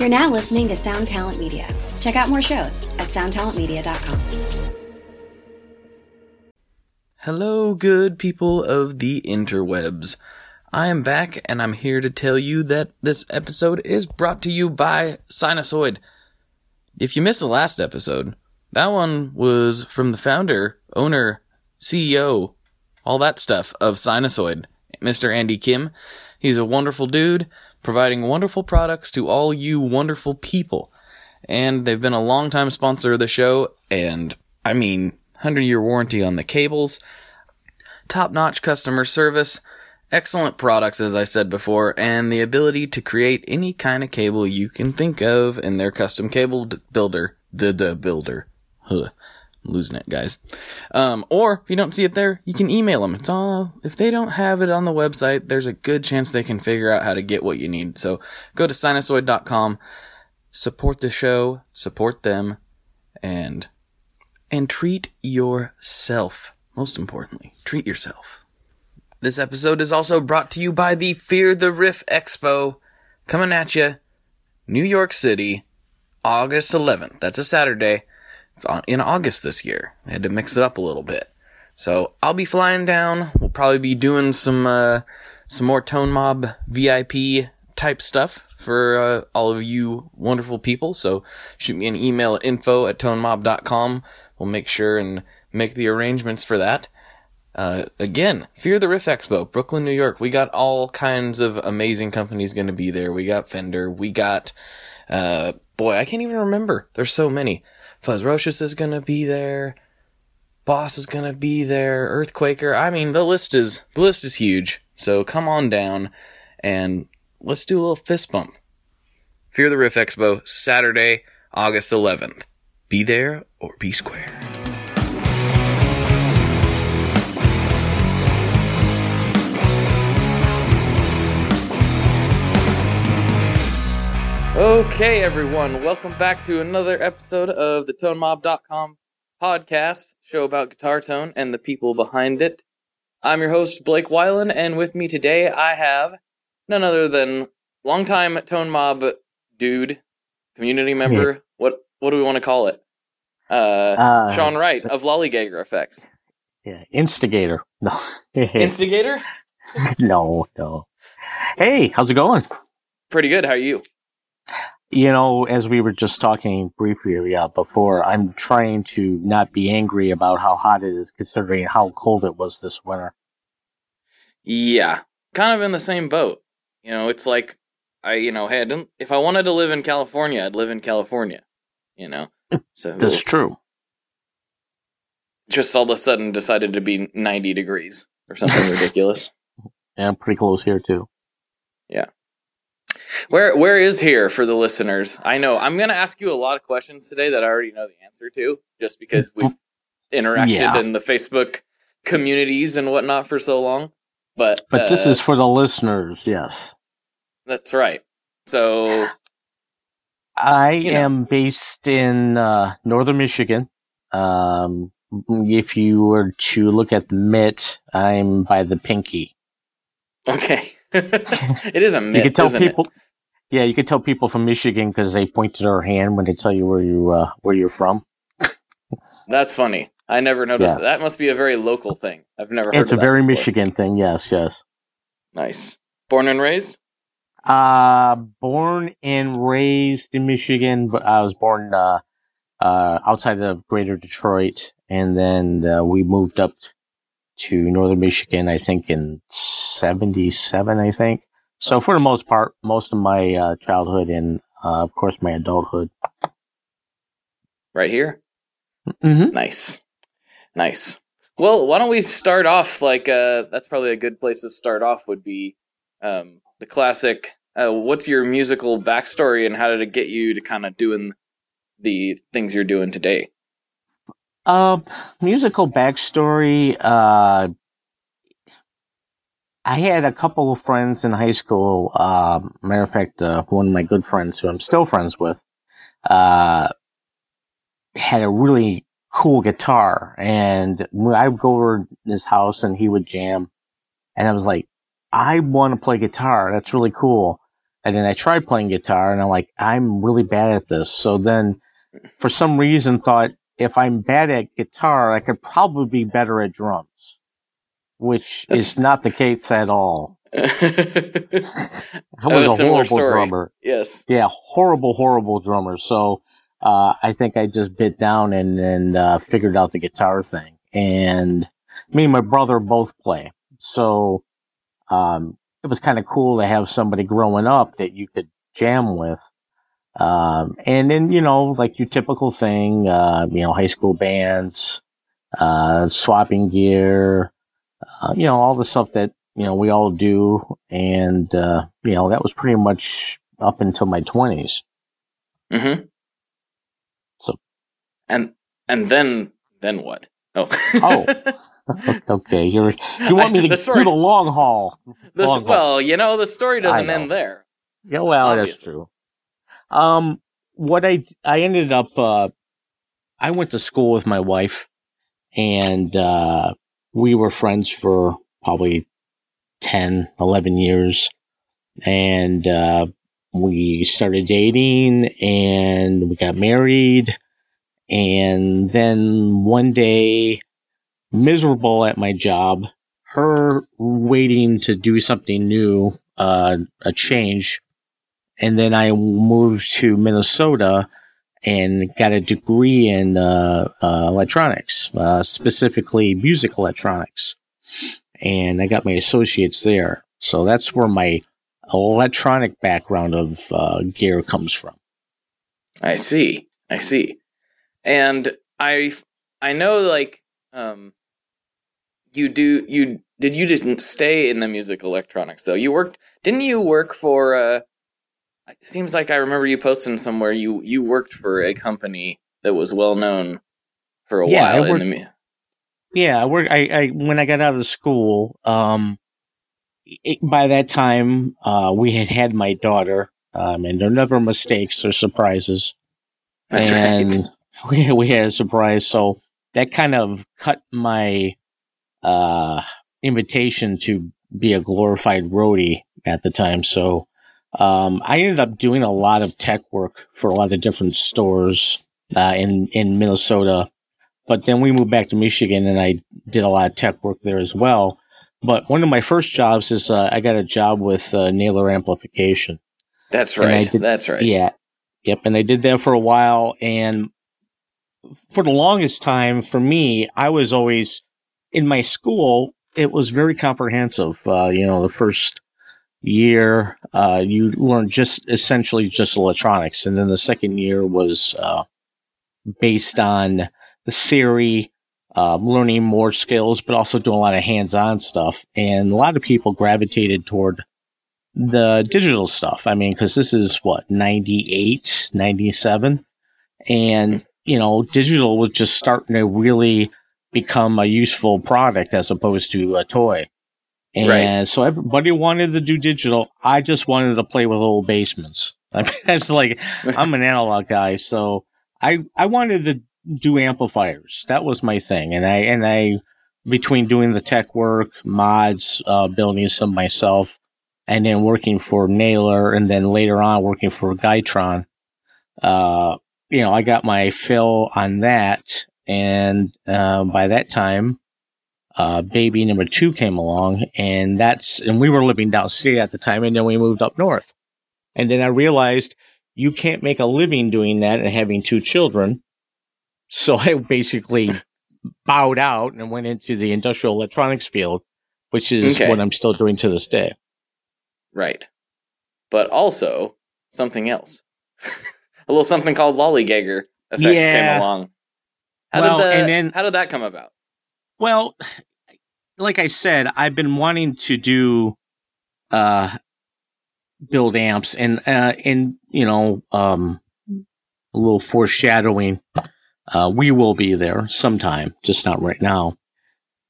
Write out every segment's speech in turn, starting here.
You're now listening to Sound Talent Media. Check out more shows at soundtalentmedia.com. Hello, good people of the interwebs. I am back and I'm here to tell you that this episode is brought to you by Sinasoid. If you missed the last episode, that one was from the founder, owner, CEO, all that stuff of Sinasoid, Mr. Andy Kim. He's a wonderful dude, providing wonderful products to all you wonderful people. And they've been a long-time sponsor of the show, and I mean, 100 year warranty on the cables, top notch customer service, excellent products, as I said before, and the ability to create any kind of cable you can think of in their custom cable d- builder. The, the builder. Huh. Losing it, guys. Um, or if you don't see it there, you can email them. It's all, if they don't have it on the website, there's a good chance they can figure out how to get what you need. So go to sinasoid.com, support the show, support them, and and treat yourself. Most importantly, treat yourself. This episode is also brought to you by the Fear the Riff Expo coming at you, New York City, August 11th. That's a Saturday. It's on, in August this year. I had to mix it up a little bit. So I'll be flying down. We'll probably be doing some uh, some more Tone Mob VIP type stuff for uh, all of you wonderful people. So shoot me an email at info at tonemob.com. We'll make sure and make the arrangements for that. Uh, again, Fear the Riff Expo, Brooklyn, New York. We got all kinds of amazing companies going to be there. We got Fender. We got, uh, boy, I can't even remember. There's so many. Fuzzrocious is going to be there. Boss is going to be there. Earthquaker. I mean, the list is, the list is huge. So come on down and let's do a little fist bump. Fear the Riff Expo, Saturday, August 11th. Be there or be square. Okay, everyone, welcome back to another episode of the ToneMob.com podcast, show about guitar tone and the people behind it. I'm your host, Blake Weiland, and with me today I have none other than longtime Tone Mob dude, community member. What what do we want to call it? Uh, Uh, Sean Wright of Lollygagger Effects. Yeah, instigator. No, Instigator? no, no. Hey, how's it going? Pretty good. How are you? You know, as we were just talking briefly uh, before, I'm trying to not be angry about how hot it is, considering how cold it was this winter. Yeah, kind of in the same boat. You know, it's like I, you know, hey, if I wanted to live in California, I'd live in California. You know, so That's true. just all of a sudden decided to be 90 degrees or something ridiculous. And I'm pretty close here too. Where where is here for the listeners? I know I'm going to ask you a lot of questions today that I already know the answer to, just because we've interacted Yeah. in the Facebook communities and whatnot for so long. But But this uh, is for the listeners, yes. that's right. So I You know. am based in uh, northern Michigan. Um, if you were to look at the mitt, I'm by the pinky. okay, it is a myth, you can tell people. Yeah, you can tell people from Michigan because they point to their hand when they tell you where you uh, where you're from. That's funny. I never noticed Yes. that. That must be a very local thing. I've never heard It's a very before. Michigan thing. Yes, yes. Nice. Born and raised? Uh born and raised in Michigan, but I was born uh, uh, outside of Greater Detroit, and then uh, we moved up to Northern Michigan. I think in '77. I think. So for the most part, most of my uh, childhood and uh, of course my adulthood. Right here? Mm-hmm. Nice. Nice. Well, why don't we start off like uh that's probably a good place to start off would be um the classic uh what's your musical backstory and how did it get you to kind of doing the things you're doing today? Uh, musical backstory. Uh, I had a couple of friends in high school. Uh, matter of fact, uh, one of my good friends who I'm still friends with, uh, had a really cool guitar, and I would go over to his house and he would jam, and I was like, I want to play guitar. That's really cool. And then I tried playing guitar and I'm like, I'm really bad at this. So then for some reason thought if I'm bad at guitar, I could probably be better at drums, which That's- is not the case at all. I have was a a, horrible story. drummer. yes. Yeah, horrible, horrible drummer. So uh, I think I just bit down and, and uh, figured out the guitar thing. And me and my brother both play. So um, it was kind of cool to have somebody growing up that you could jam with. Um, and then, you know, like your typical thing, uh, you know, high school bands, uh, swapping gear, uh, you know, all the stuff that, you know, we all do. And, uh, you know, that was pretty much up until my twenties. Mm-hmm. So- and and then then what? Oh. Oh. Okay. You're, you want me to The do the long haul. This, long haul. well, you know, the story doesn't end there. Yeah, well, that's true. Um, what I, I ended up, uh, I went to school with my wife and, uh, we were friends for probably 10, 11 years. And, uh, we started dating and we got married. And then one day, miserable at my job, her waiting to do something new, uh, a change. And then I moved to Minnesota and got a degree in uh, uh, electronics, uh, specifically music electronics. And I got my associates there. So that's where my electronic background of uh, gear comes from. I see. I see. And I I know like um you do you did you didn't stay in the music electronics though. You worked didn't you work for uh it seems like I remember you posting somewhere you you worked for a company that was well known for a Yeah, I while in worked- the Yeah, I work. I, I when I got out of school, um, it, by that time, uh, we had had my daughter, um, and there are never mistakes or surprises. That's and right. we we had a surprise, so that kind of cut my uh invitation to be a glorified roadie at the time. So um, I ended up doing a lot of tech work for a lot of different stores uh, in in Minnesota. But then we moved back to Michigan, and I did a lot of tech work there as well. But one of my first jobs is uh, I got a job with uh, Naylor Amplification. That's right. did- That's right. Yeah. Yep. And I did that for a while. And for the longest time, for me, I was always in my school. It was very comprehensive. Uh, you know, the first year, uh, you learned just essentially just electronics. And then the second year was, uh, based on the theory, um, learning more skills, but also doing a lot of hands-on stuff. And a lot of people gravitated toward the digital stuff. I mean, because this is what, 98, 97? And, you know, digital was just starting to really become a useful product as opposed to a toy. And Right. so everybody wanted to do digital. I just wanted to play with old basements. I mean, it's like, I'm an analog guy. So I, I wanted to do amplifiers. That was my thing. And I, and I, between doing the tech work, mods, uh, building some myself, and then working for Naylor, and then later on working for Gytron. Uh, you know, I got my fill on that, and uh, by that time, uh, baby number two came along, and that's and we were living downstate at the time, and then we moved up north, and then I realized you can't make a living doing that and having two children, so I basically bowed out and went into the industrial electronics field, which is Okay. what I'm still doing to this day. Right. But also something else. a little something called lollygagger effects Yeah. came along. How Well, did the, and then- how did that come about? Well, like I said, I've been wanting to do uh build amps and uh and you know um a little foreshadowing uh we will be there sometime just not right now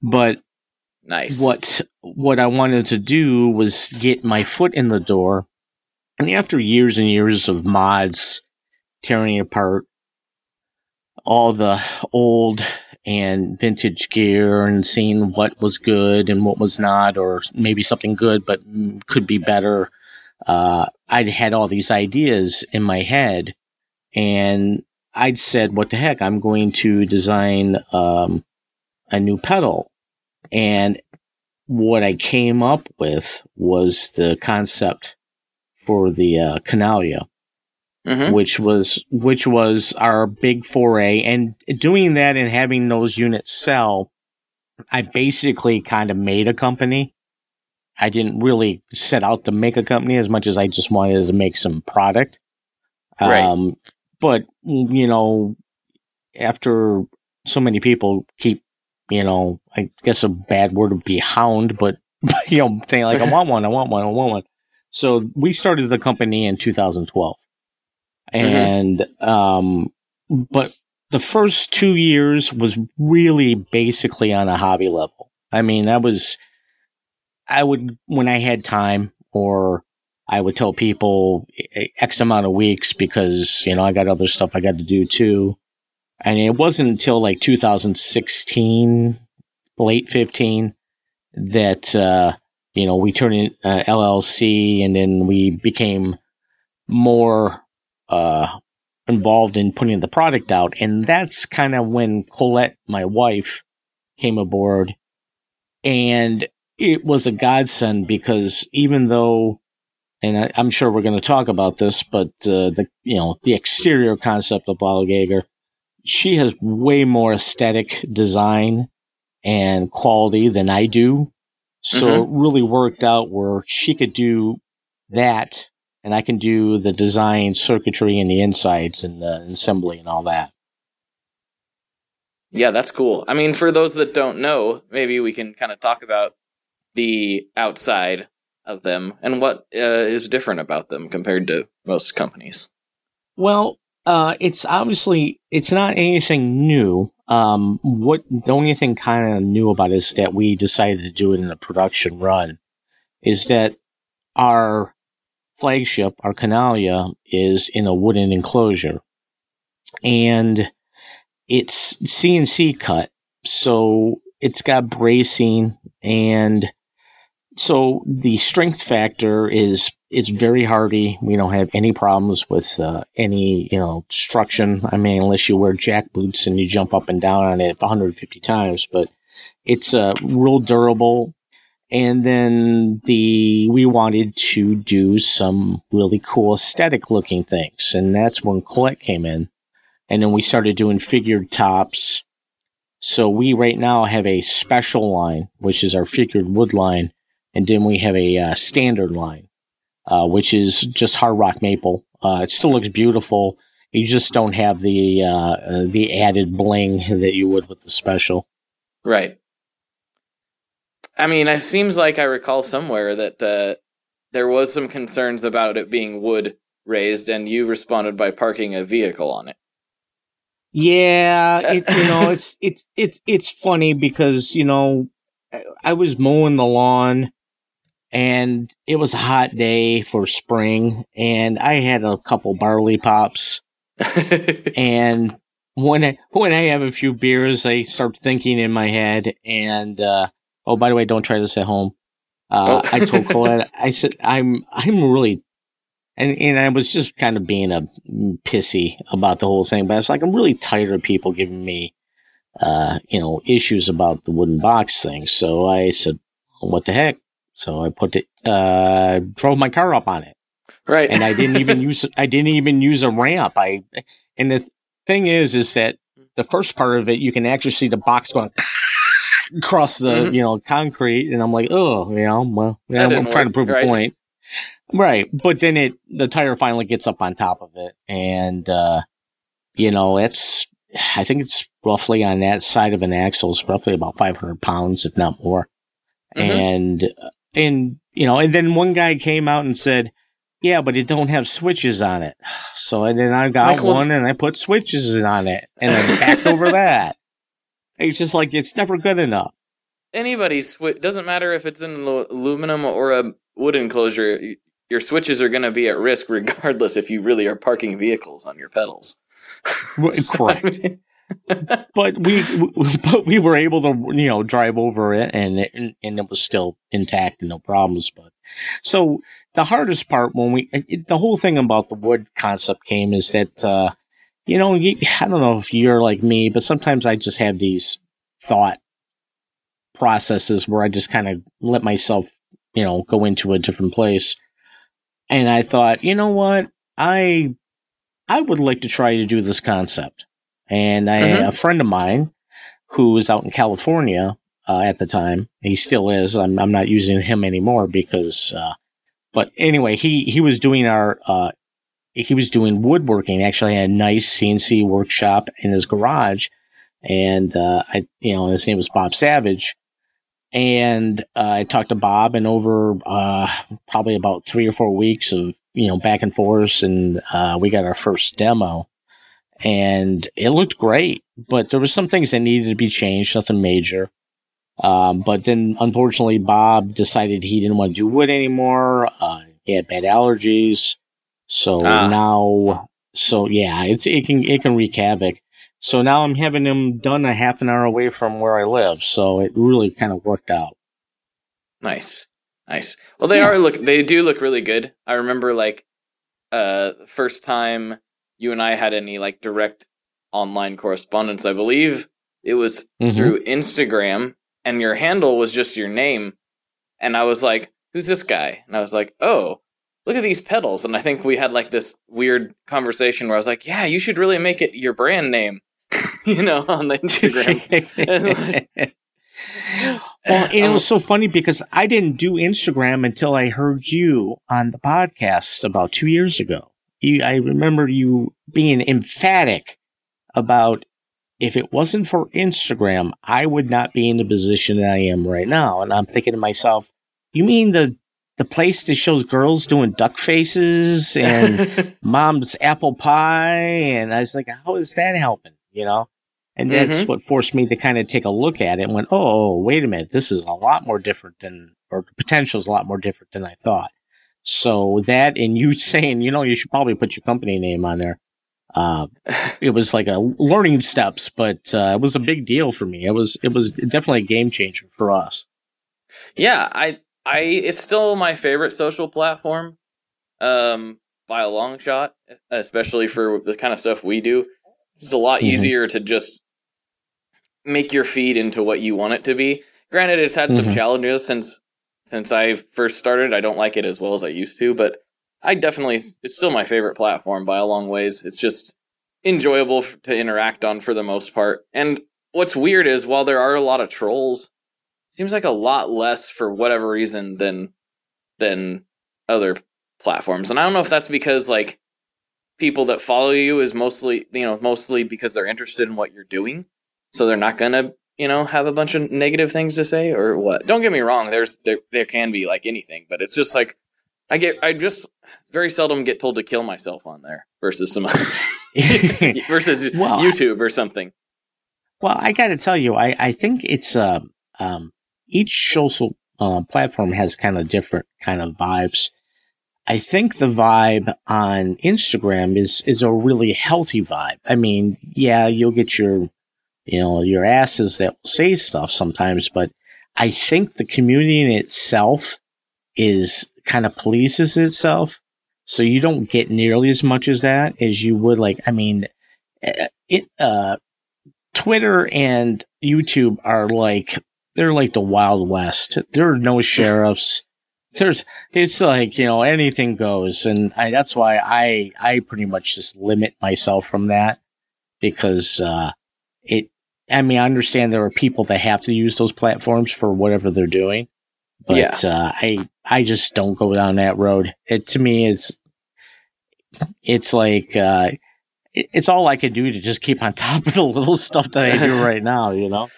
but Nice. what what I wanted to do was get my foot in the door. And after years and years of mods tearing apart all the old and vintage gear and seeing what was good and what was not, or maybe something good but could be better, uh, I'd had all these ideas in my head and I'd said, what the heck? I'm going to design, um, a new pedal. And what I came up with was the concept for the, uh, Canalia. Mm-hmm. which was which was our big foray. And doing that and having those units sell i basically kind of made a company. I didn't really set out to make a company as much as i just wanted to make some product. Right. um but you know after so many people keep you know i guess a bad word would be hound but you know saying like i want one i want one i want one. So we started the company in 2012 and um but the first two years was really basically on a hobby level. I mean that was i would when i had time or i would tell people x amount of weeks because you know i got other stuff i got to do too. And it wasn't until like 2016 late 15 that uh you know we turned in uh, llc and then we became more uh, involved in putting the product out. And that's kind of when Colette, my wife, came aboard. And it was a godsend because even though, and I, I'm sure we're going to talk about this, but uh, the you know the exterior concept of Lollygagger, she has way more aesthetic design and quality than I do. So Mhm. it really worked out where she could do that and I can do the design circuitry and the insides and the assembly and all that. Yeah, that's cool. I mean, for those that don't know, maybe we can kind of talk about the outside of them and what uh, is different about them compared to most companies. Well, uh, it's obviously it's not anything new. Um, what the only thing kind of new about is that we decided to do it in a production run. Is that our flagship, our Canalia, is in a wooden enclosure, and it's CNC cut, so it's got bracing and so the strength factor is it's very hardy. We don't have any problems with uh, any you know destruction. I mean, unless you wear jack boots and you jump up and down on it 150 times, but it's uh, real durable. And then the we wanted to do some really cool aesthetic looking things, and that's when Colette came in. And then we started doing figured tops. So we right now have a special line, which is our figured wood line, and then we have a uh, standard line, uh, which is just hard rock maple. Uh, it still looks beautiful. You just don't have the uh, uh, the added bling that you would with the special. Right. I mean, it seems like I recall somewhere that uh, there was some concerns about it being wood raised, and you responded by parking a vehicle on it. Yeah, it, you know, it's it's it's it's funny because you know, I- I was mowing the lawn, and it was a hot day for spring, and I had a couple barley pops, and when I when I have a few beers, I start thinking in my head, and uh, oh, by the way, don't try this at home. Uh, Oh. I told Colette, I said, I'm I'm really, and and I was just kind of being a pissy about the whole thing, but I was like, I'm really tired of people giving me, uh, you know, issues about the wooden box thing. So I said, what the heck? So I put it, uh, drove my car up on it right. and I didn't even use I didn't even use a ramp. I and the thing is is that the first part of it you can actually see the box going across the Mhm. you know concrete, and I'm like, oh, you know, well, yeah, That I'm didn't trying to prove right? a point, right? But then it the tire finally gets up on top of it, and uh, you know, it's I think it's roughly on that side of an axle, it's roughly about 500 pounds, if not more, Mhm. and and you know, and then one guy came out and said. Yeah, but it don't have switches on it. So and then I got Like, one and I put switches on it and I backed over that. It's just like it's never good enough. Anybody's swi- doesn't matter if it's in aluminum or a wood enclosure. Your switches are going to be at risk regardless if you really are parking vehicles on your pedals. So, correct. I mean, but we, but we were able to, you know, drive over it and it, and it was still intact and no problems. But so the hardest part when we, it, the whole thing about the wood concept came is that, uh, you know, you, I don't know if you're like me, but sometimes I just have these thought processes where I just kind of let myself, you know, go into a different place. And I thought, you know what? I, I would like to try to do this concept. And I, mm-hmm. a friend of mine who was out in California uh, at the time, he still is. I'm, I'm not using him anymore because, uh, but anyway, he, he was doing our, uh, he was doing woodworking. Actually, had a nice CNC workshop in his garage, and uh, I, you know, his name was Bob Savage. And uh, I talked to Bob, and over uh, probably about three or four weeks of you know back and forth, and uh, we got our first demo, and it looked great. But there was some things that needed to be changed, nothing major. Um, but then, unfortunately, Bob decided he didn't want to do wood anymore. Uh, he had bad allergies, so ah. now, so yeah, it's it can it can wreak havoc. So now I'm having them done a half an hour away from where I live. So it really kind of worked out. Nice. Nice. Well, they yeah. are look, they do look really good. I remember like, uh, first time you and I had any like direct online correspondence, I believe it was mm-hmm. through Instagram and your handle was just your name. And I was like, who's this guy? And I was like, oh, look at these pedals. And I think we had like this weird conversation where I was like, yeah, you should really make it your brand name. you know, on the Instagram. well, and it was so funny because I didn't do Instagram until I heard you on the podcast about two years ago. You, I remember you being emphatic about if it wasn't for Instagram, I would not be in the position that I am right now. And I'm thinking to myself, you mean the the place that shows girls doing duck faces and mom's apple pie? And I was like, how is that helping? you know? And that's mm-hmm. what forced me to kind of take a look at it and went, oh, wait a minute, this is a lot more different than, or the potential is a lot more different than I thought. So that and you saying, you know, you should probably put your company name on there. Uh, it was like a learning steps, but uh, it was a big deal for me. It was it was definitely a game changer for us. Yeah, I I it's still my favorite social platform, um, by a long shot, especially for the kind of stuff we do. It's a lot mm-hmm. easier to just make your feed into what you want it to be. Granted, it's had some mm-hmm. challenges since since I first started. I don't like it as well as I used to, but I definitely it's still my favorite platform by a long ways. It's just enjoyable to interact on for the most part. And what's weird is while there are a lot of trolls, seems like a lot less for whatever reason than than other platforms. And I don't know if that's because like people that follow you is mostly you know mostly because they're interested in what you're doing. So they're not gonna you know have a bunch of negative things to say or what. Don't get me wrong there's there, there can be like anything but it's just like i get i just very seldom get told to kill myself on there versus some versus well, youtube or something. Well i gotta tell you i i think it's uh, um each social uh, platform has kind of different kind of vibes I think the vibe on Instagram is is a really healthy vibe. I mean, yeah, you'll get your you know your asses that say stuff sometimes, but I think the community in itself is kind of polices itself, so you don't get nearly as much as that as you would. Like, I mean, eh, it uh, Twitter and YouTube are like they're like the Wild West. There are no sheriffs there's it's like you know anything goes and I, that's why i i pretty much just limit myself from that because uh it i mean i understand there are people that have to use those platforms for whatever they're doing but yeah. uh i i just don't go down that road it to me it's it's like uh it, it's all i can do to just keep on top of the little stuff that i do right now you know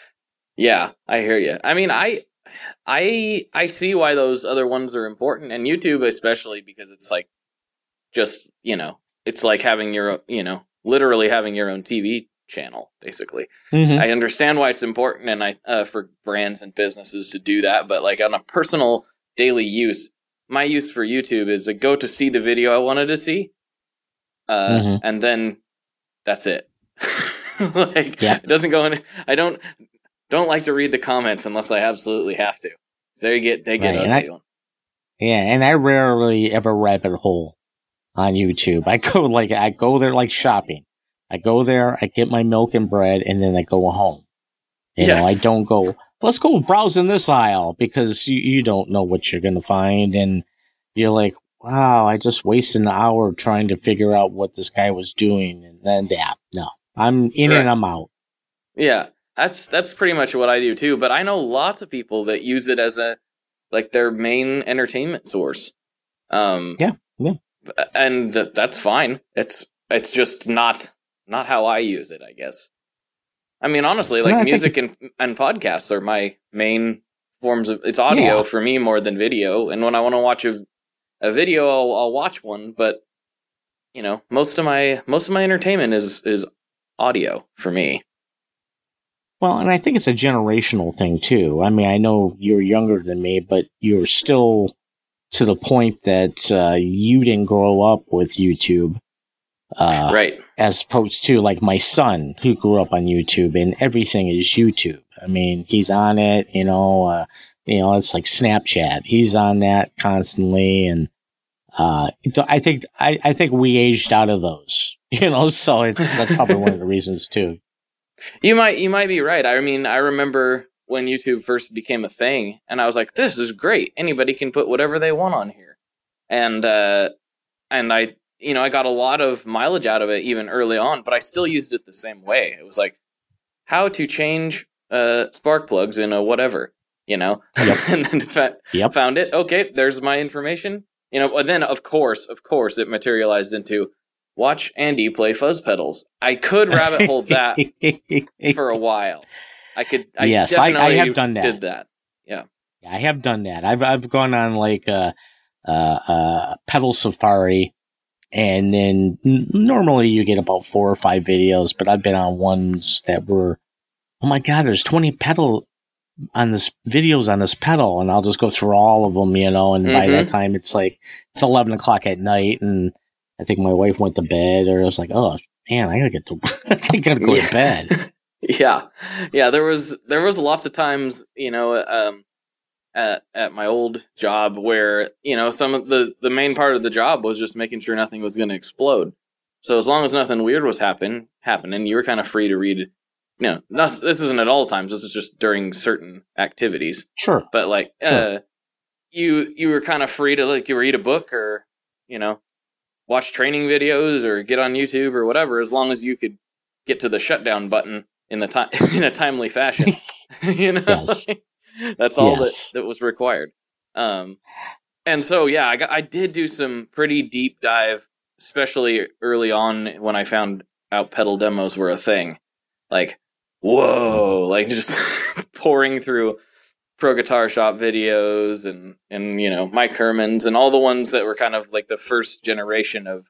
yeah i hear you i mean i I I see why those other ones are important, and YouTube especially because it's like just you know it's like having your you know literally having your own TV channel basically. Mm-hmm. I understand why it's important, and I uh, for brands and businesses to do that, but like on a personal daily use, my use for YouTube is to go to see the video I wanted to see, uh, mm-hmm. and then that's it. like Yep. it doesn't go in. I don't don't like to read the comments unless I absolutely have to. There you get they get Right, and I- Yeah, and I rarely ever rabbit hole on YouTube. I go like I go there like shopping. I go there, I get my milk and bread, and then I go home. You know, I don't go. Let's go browse in this aisle because you, you don't know what you're gonna find, and you're like, wow, I just wasted an hour trying to figure out what this guy was doing, and then yeah, no, I'm in Right. and I'm out. Yeah, that's that's pretty much what I do too. But I know lots of people that use it as a like their main entertainment source. Um, Yeah, yeah. and th- that's fine. It's it's just not not how I use it. I guess. I mean, honestly, like think music and and podcasts are my main forms of. It's audio Yeah. for me more than video. And when I want to watch a a video, I'll, I'll watch one. But you know, most of my most of my entertainment is is audio for me. Well, and I think it's a generational thing too. I mean, I know you're younger than me, but you're still to the point that uh, you didn't grow up with YouTube, uh, right. as opposed to like my son who grew up on YouTube and everything is YouTube. I mean, he's on it, you know, uh, you know, it's like Snapchat. He's on that constantly, and uh, I think I, I think we aged out of those, you know. So it's that's probably one of the reasons too. You might you might be right. I mean, I remember when YouTube first became a thing, and I was like, "This is great. Anybody can put whatever they want on here," and uh, and I you know I got a lot of mileage out of it even early on, but I still used it the same way. It was like how to change uh, spark plugs in a whatever, you know, Yep. and then fa- Yep. found it. Okay, there's my information. You know, and then of course, of course, it materialized into watch Andy play fuzz pedals. I could rabbit hole that for a while. I could. I Yes, I- I have done that. Did that? Yeah. I have done that. I've I've gone on like a uh, uh, pedal safari, and then normally you get about four or five videos, but I've been on ones that were, oh my god, there's twenty pedal on this videos on this pedal, and I'll just go through all of them, you know. And by that time, it's like it's eleven o'clock at night, and I think my wife went to bed, or I was like, oh man, I gotta get to, I gotta go to bed. yeah, yeah. There was there was lots of times, you know, um, at at my old job where you know some of the the main part of the job was just making sure nothing was going to explode. So as long as nothing weird was happen happening, you were kind of free to read. You know, not, this isn't at all times. This is just during certain activities. Sure. but like Sure. uh you you were kind of free to like you read a book or you know watch training videos or get on youtube or whatever as long as you could get to the shutdown button in the time in a timely fashion you know Yes. that's all Yes. that that was required um and so yeah i got i did do some pretty deep dive especially early on when i found out pedal demos were a thing like whoa like just pouring through pro guitar shop videos and and you know mike hermans and all the ones that were kind of like the first generation of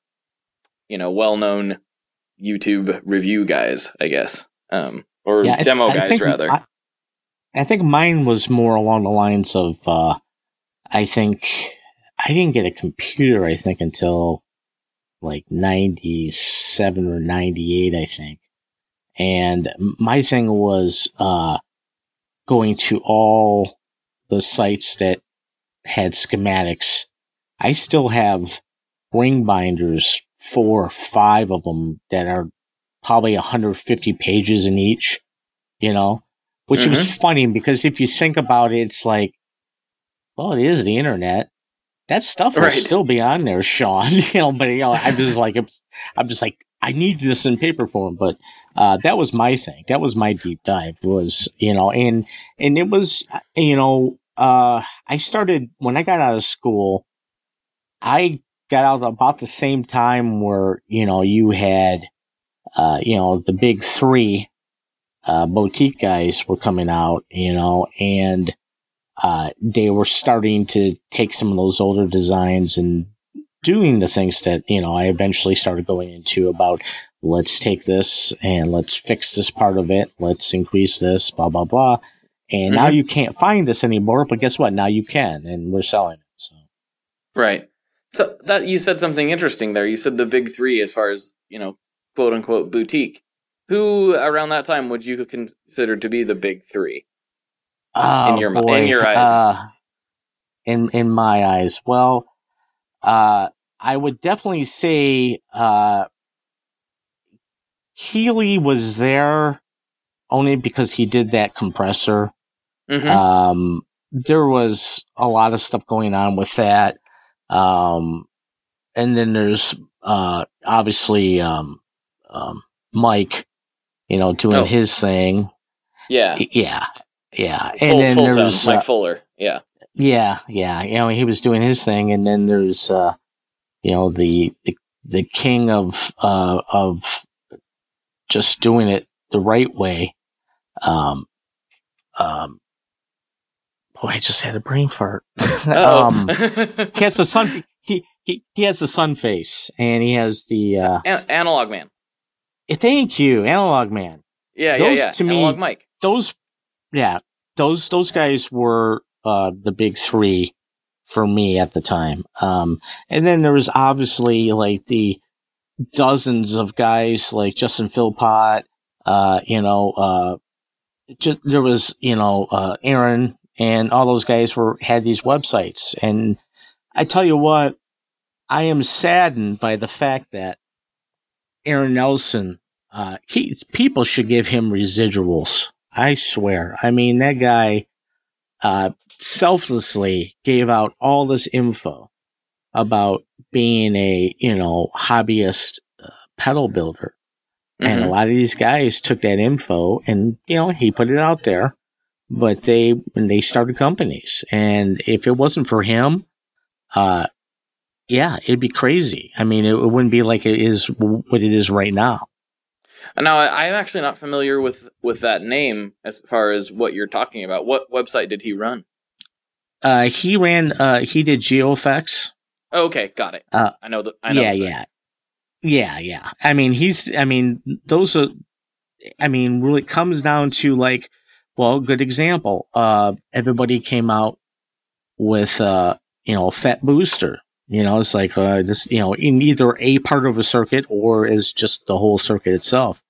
you know well-known youtube review guys i guess um or Yeah, th- demo guys rather I, I think mine was more along the lines of uh, I think I didn't get a computer. I think until like ninety seven or ninety eight. I think, and my thing was uh, going to all the sites that had schematics. I still have ring binders, four or five of them that are probably 150 pages in each, you know, which was mm-hmm. funny because if you think about it, it's like, well, it is the internet. That stuff will Right. still be on there, Sean. you know, but you know, I'm just like, I'm just like, I need this in paper form. But uh, that was my thing. That was my deep dive. Was you know, and and it was you know, uh, I started when I got out of school. I got out about the same time where you know you had, uh, you know, the big three uh, boutique guys were coming out, you know, and uh, they were starting to take some of those older designs and doing the things that you know I eventually started going into about let's take this and let's fix this part of it, let's increase this, blah blah blah. And now Mhm. you can't find this anymore, but guess what? Now you can, and we're selling it. So Right. So that you said something interesting there. You said the big three as far as, you know, quote unquote boutique. who around that time would you consider to be the big three Oh, in your boy. in your eyes? Uh, in in my eyes, well, uh, I would definitely say uh, Keeley was there only because he did that compressor. Mhm. Um, there was a lot of stuff going on with that. Um, and then there's uh, obviously um, um, Mike, you know, doing Oh. his thing. yeah, Yeah, yeah. full, and then there tone, was Mike uh, Fuller. Yeah, yeah, yeah. You know, he was doing his thing, and then there's uh, you know the the the king of uh of just doing it the right way. Um, um. Boy, I just had a brain fart. Um, he has the sun. He, he he has the sun face, and he has the. uh An- analog man. Thank you, analog man. Yeah, Those, yeah, yeah. to me, analog Mike. those yeah those those guys were uh the big three for me at the time um and then there was obviously like the dozens of guys like justin philpott uh you know uh just there was you know uh aaron and all those guys were had these websites and i tell you what i am saddened by the fact that aaron nelson uh he people should give him residuals I swear. I mean, that guy uh, selflessly gave out all this info about being a, you know, hobbyist uh, pedal builder. And a Mhm. lot of these guys took that info and, you know, he put it out there, but they, when they started companies. And if it wasn't for him, uh, yeah, it'd be crazy. I mean, it, it wouldn't be like it is what it is right now. Now, I, I'm actually not familiar with with that name as far as what you're talking about. What website did he run? Uh, he ran, uh, he did GeoFX. Oh, okay, got it. Uh, I know the. I know yeah, yeah, yeah, yeah. I mean, he's. I mean, those are. I mean, really comes down to like, well, good example. Uh, everybody came out with, uh, you know, a fat booster. You know, it's like uh, this. You know, in either a part of a circuit or is just the whole circuit itself.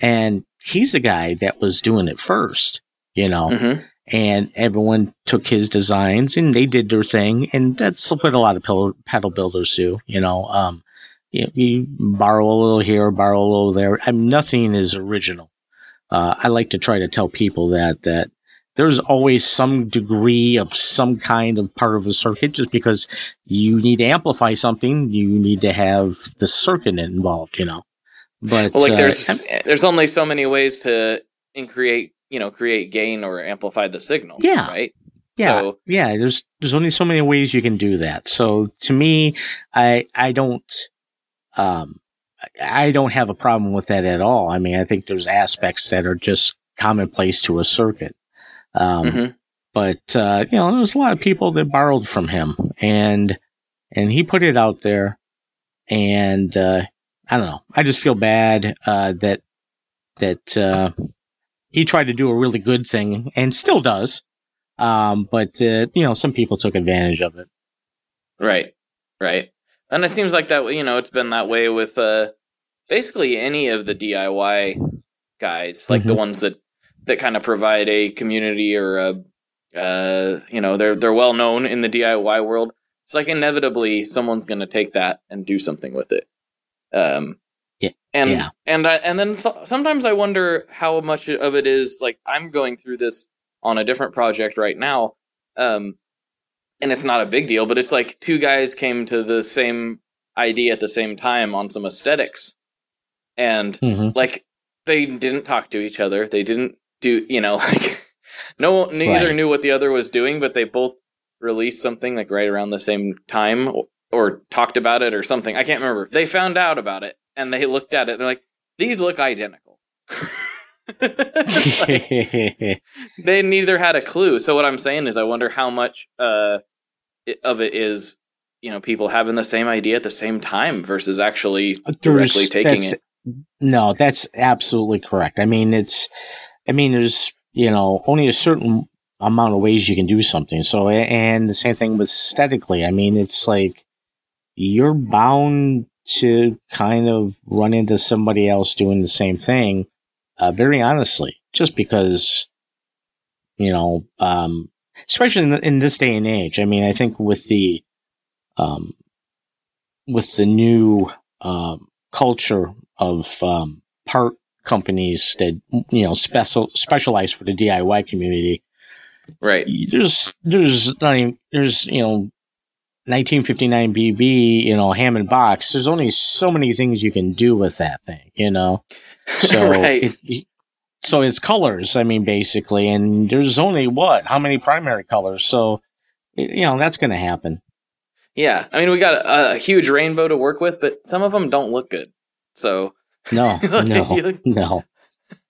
And he's the guy that was doing it first. You know, Mhm. And everyone took his designs and they did their thing and that's what a lot of pedal, pedal builders do you know um you, you borrow a little here borrow a little there. I mean, nothing is original. Uh, i like to try to tell people that that there's always some degree of some kind of part of a circuit just because you need to amplify something you need to have the circuit involved you know. But Well, like uh, there's there's only so many ways to create you know create gain or amplify the signal. Yeah. Right. Yeah, So yeah. There's there's only so many ways you can do that. So to me, I I don't um I don't have a problem with that at all. I mean, I think there's aspects that are just commonplace to a circuit. Um, mhm. but uh, you know, there's a lot of people that borrowed from him, and and he put it out there, and uh, I don't know. I just feel bad uh, that that uh, he tried to do a really good thing and still does. Um, but uh, you know, some people took advantage of it. Right. Right. And it seems like that. You know, it's been that way with uh basically any of the DIY guys, like the Mhm. ones that that kind of provide a community or a uh you know they're they're well known in the DIY world. It's like inevitably someone's going to take that and do something with it. Um. And yeah. and I, and then so, sometimes I wonder how much of it is like I'm going through this on a different project right now. Um, and it's not a big deal, but it's like two guys came to the same idea at the same time on some aesthetics. And hmm like they didn't talk to each other. They didn't do, you know, like no neither Right. knew what the other was doing, but they both released something like right around the same time or, or talked about it or something. I can't remember. They found out about it and they looked at it. They're like, these look identical. Like, they neither had a clue. So what I'm saying is, I wonder how much uh, of it is, you know, people having the same idea at the same time versus actually directly There's- taking it. No, that's absolutely correct. I mean, it's, I mean, there's, you know, only a certain amount of ways you can do something. So, and the same thing with aesthetically. I mean, it's like you're bound to kind of run into somebody else doing the same thing uh, very honestly, just because, you know, um, especially in, in, this day and age. I mean, I think with the, um, with the new um, culture of um, part companies that you know special specialize for the DIY community, right? There's there's not even, there's you know 1959 BB, you know, Hammond box. There's only so many things you can do with that thing, you know. So right. it, so it's colors. I mean, basically, and there's only what? How many primary colors? So you know that's going to happen. Yeah, I mean, we got a, a, huge rainbow to work with, but some of them don't look good. So no, no, no,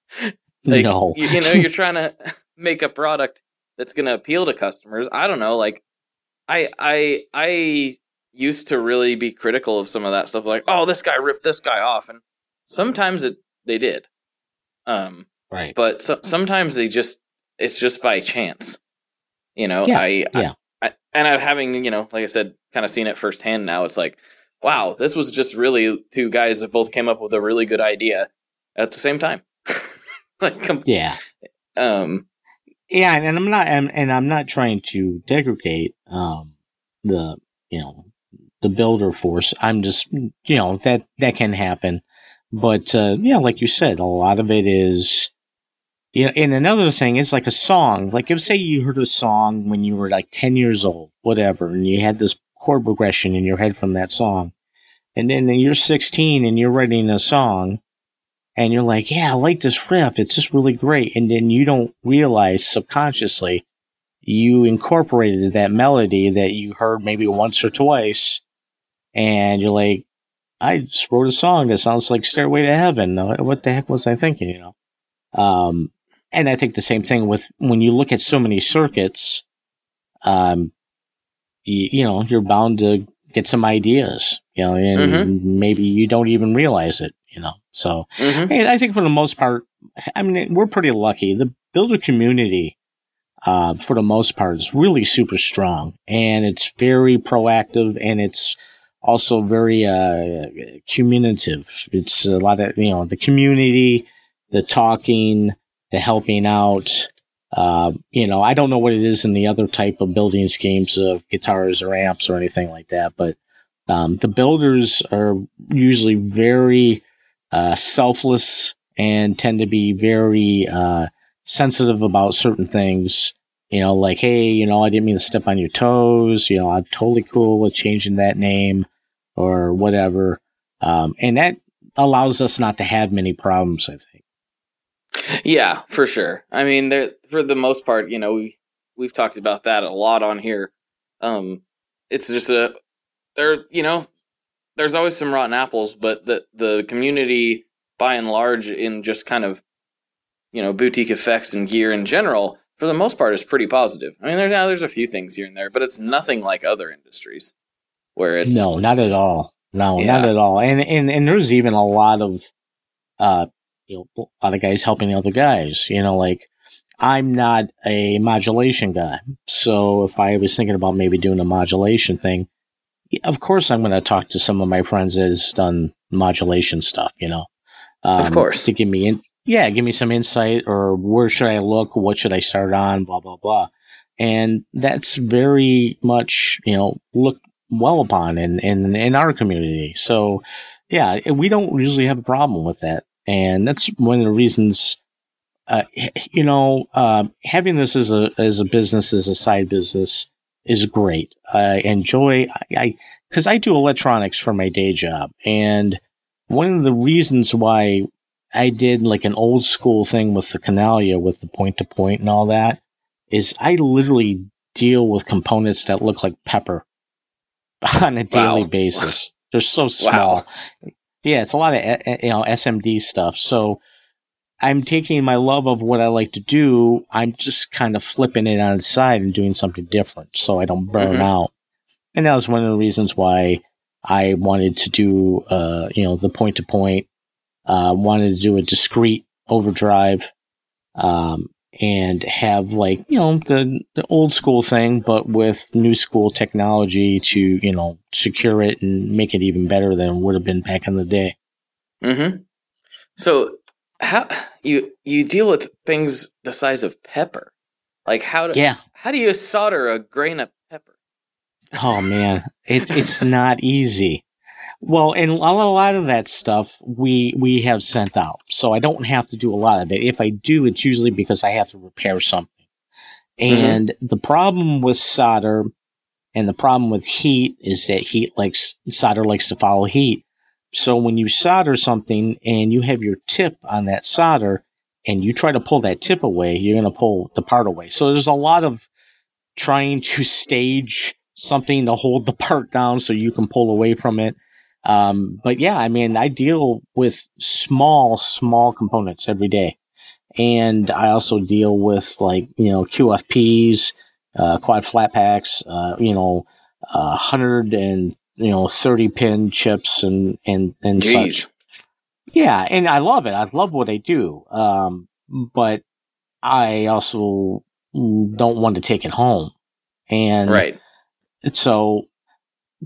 like, no. You, you know, you're trying to make a product that's going to appeal to customers. I don't know, like I I I used to really be critical of some of that stuff, like, oh, this guy ripped this guy off, and sometimes it they did, um, right. But so, sometimes they just it's just by chance, you know. Yeah, I, yeah. I, I and I'm having you know, like I said, kind of seen it firsthand now. It's like, wow, this was just really two guys that both came up with a really good idea at the same time. like, yeah. Um, yeah, and I'm not, and, and I'm not trying to degrade um, the, you know, the builder force. I'm just, you know, that that can happen, but uh, yeah, like you said, a lot of it is, you know, and another thing is like a song. Like if say you heard a song when you were like 10 years old, whatever, and you had this chord progression in your head from that song, and then you're 16 and you're writing a song and you're like, yeah, I like this riff. It's just really great. And then you don't realize subconsciously you incorporated that melody that you heard maybe once or twice. And you're like, I just wrote a song that sounds like Stairway to Heaven. What the heck was I thinking, you know? Um, and I think the same thing with when you look at so many circuits, um, you, you know, you're bound to get some ideas, you know, and mm-hmm. maybe you don't even realize it you know. So mm-hmm. hey, I think for the most part, I mean, we're pretty lucky. The builder community, uh, for the most part, is really super strong, and it's very proactive, and it's also very uh, communicative. It's a lot of you know the community, the talking, the helping out. Uh, you know, I don't know what it is in the other type of building schemes of guitars or amps or anything like that, but um, the builders are usually very selfless and tend to be very uh, sensitive about certain things. You know, like, hey, you know, I didn't mean to step on your toes. You know, I'm totally cool with changing that name or whatever. Um, and that allows us not to have many problems, I think. Yeah, for sure. I mean, for the most part, you know, we we've talked about that a lot on here. Um, it's just a they're you know, there's always some rotten apples, but the the community by and large in just kind of you know boutique effects and gear in general for the most part is pretty positive. I mean, there's now there's a few things here and there, but it's nothing like other industries where it's no, not at all. No, yeah. not at all. And and and there's even a lot of uh you know a lot of guys helping other guys. You know, like I'm not a modulation guy, so if I was thinking about maybe doing a modulation thing, of course I'm going to talk to some of my friends that has done modulation stuff, you know. Um, of course. To give me in, yeah, give me some insight or where should I look? What should I start on? Blah, blah, blah. And that's very much, you know, looked well upon in, in, in our community. So yeah, we don't usually have a problem with that. And that's one of the reasons, uh, you know, uh, having this as a, as a business, as a side business, is great. I enjoy, I, because I, I, do electronics for my day job. And one of the reasons why I did like an old school thing with the Canalia with the point to point and all that is I literally deal with components that look like pepper on a daily wow. basis. They're so small. Wow. Yeah, it's a lot of eh, eh, you know SMD stuff. So I'm taking my love of what I like to do. I'm just kind of flipping it on its side and doing something different so I don't burn mm-hmm. out. And that was one of the reasons why I wanted to do, uh, you know, the point to point, uh, wanted to do a discrete overdrive, um, and have like, you know, the, the old school thing, but with new school technology to, you know, secure it and make it even better than it would have been back in the day. Mm-hmm. So how you you deal with things the size of pepper? Like how do Yeah. how do you solder a grain of pepper? Oh man, it's it's not easy. Well, and a lot of that stuff we we have sent out, so I don't have to do a lot of it. If I do, it's usually because I have to repair something. Mm-hmm. And the problem with solder and the problem with heat is that heat likes solder likes to follow heat. So when you solder something and you have your tip on that solder and you try to pull that tip away, you're going to pull the part away. So there's a lot of trying to stage something to hold the part down so you can pull away from it. Um, but yeah, I mean, I deal with small, small components every day. And I also deal with like, you know, QFPs, uh, quad flat packs, uh, you know, uh, 100 and, you know, 30 pin chips and, and, and Jeez. such. Yeah. And I love it. I love what they do. Um, but I also don't want to take it home. And Right. so,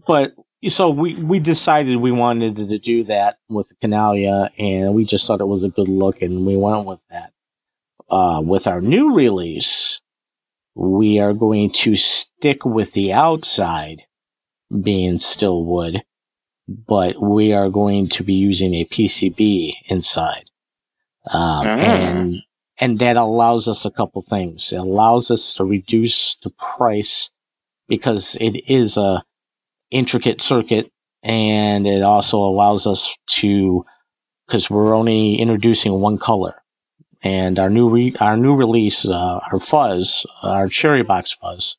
but so we we decided we wanted to do that with the Canalia, and we just thought it was a good look, and we went with that. Uh, with our new release, we are going to stick with the outside being still wood, but we are going to be using a PCB inside, um, Ah. and and that allows us a couple things. It allows us to reduce the price because it is a intricate circuit and it also allows us to because we're only introducing one color and our new re- our new release uh, our fuzz our cherry box fuzz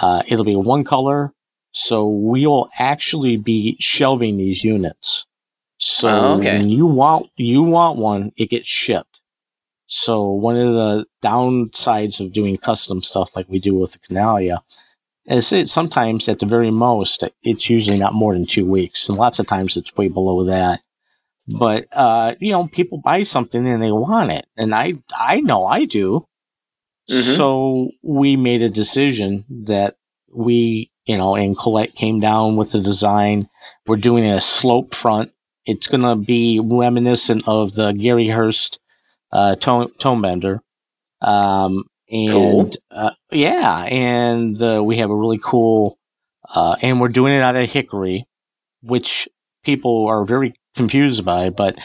uh, it'll be one color so we will actually be shelving these units so Oh, okay. when you want you want one it gets shipped so one of the downsides of doing custom stuff like we do with the Canalia is it sometimes at the very most it's usually not more than two weeks, and lots of times it's way below that. But uh, you know, people buy something and they want it, and I I know I do. Mhm. So we made a decision that we you know, and Colette came down with the design. We're doing a slope front. It's gonna be reminiscent of the Gary Hurst uh, tone, tone bender. Um, and Cool. uh, yeah, and uh, we have a really cool, uh, and we're doing it out of hickory, which people are very confused by. But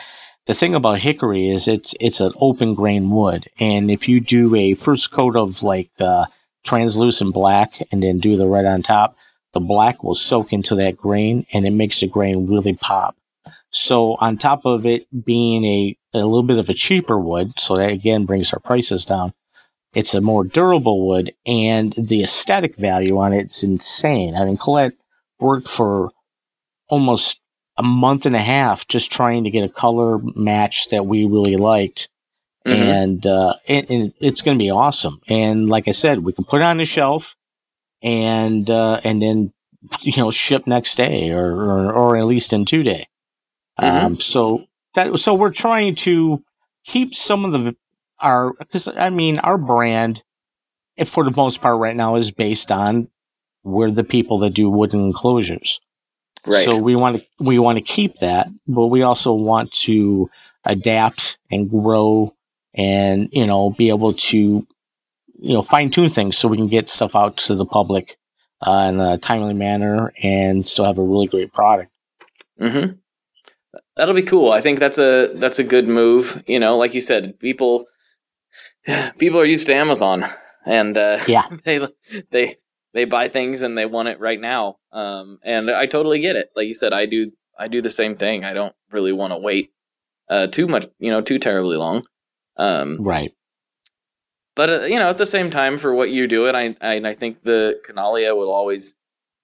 the thing about hickory is it's it's an open grain wood, and if you do a first coat of like uh, translucent black and then do the red on top, the black will soak into that grain, and it makes the grain really pop. So on top of it being a, a little bit of a cheaper wood, so that again brings our prices down. It's a more durable wood and the aesthetic value on it's insane. I mean, Colette worked for almost a month and a half just trying to get a color match that we really liked. Mhm. And, uh, and, and it's going to be awesome. And like I said, we can put it on the shelf and, uh, and then, you know, ship next day or, or, or at least in two day. Mhm. Um, so that, so we're trying to keep some of the, our, cause I mean, our brand, if for the most part right now is based on we're the people that do wooden enclosures. Right. So we want to we want to keep that, but we also want to adapt and grow and you know be able to you know fine tune things so we can get stuff out to the public uh, in a timely manner and still have a really great product. Mm-hmm. That'll be cool. I think that's a that's a good move. You know, like you said, people people are used to Amazon, and uh, Yeah. they they they buy things and they want it right now. Um, and I totally get it. Like you said, I do I do the same thing. I don't really want to wait uh, too much, you know, too terribly long. Um, Right. but uh, you know, at the same time, for what you do it, I I, I think the Canalia will always,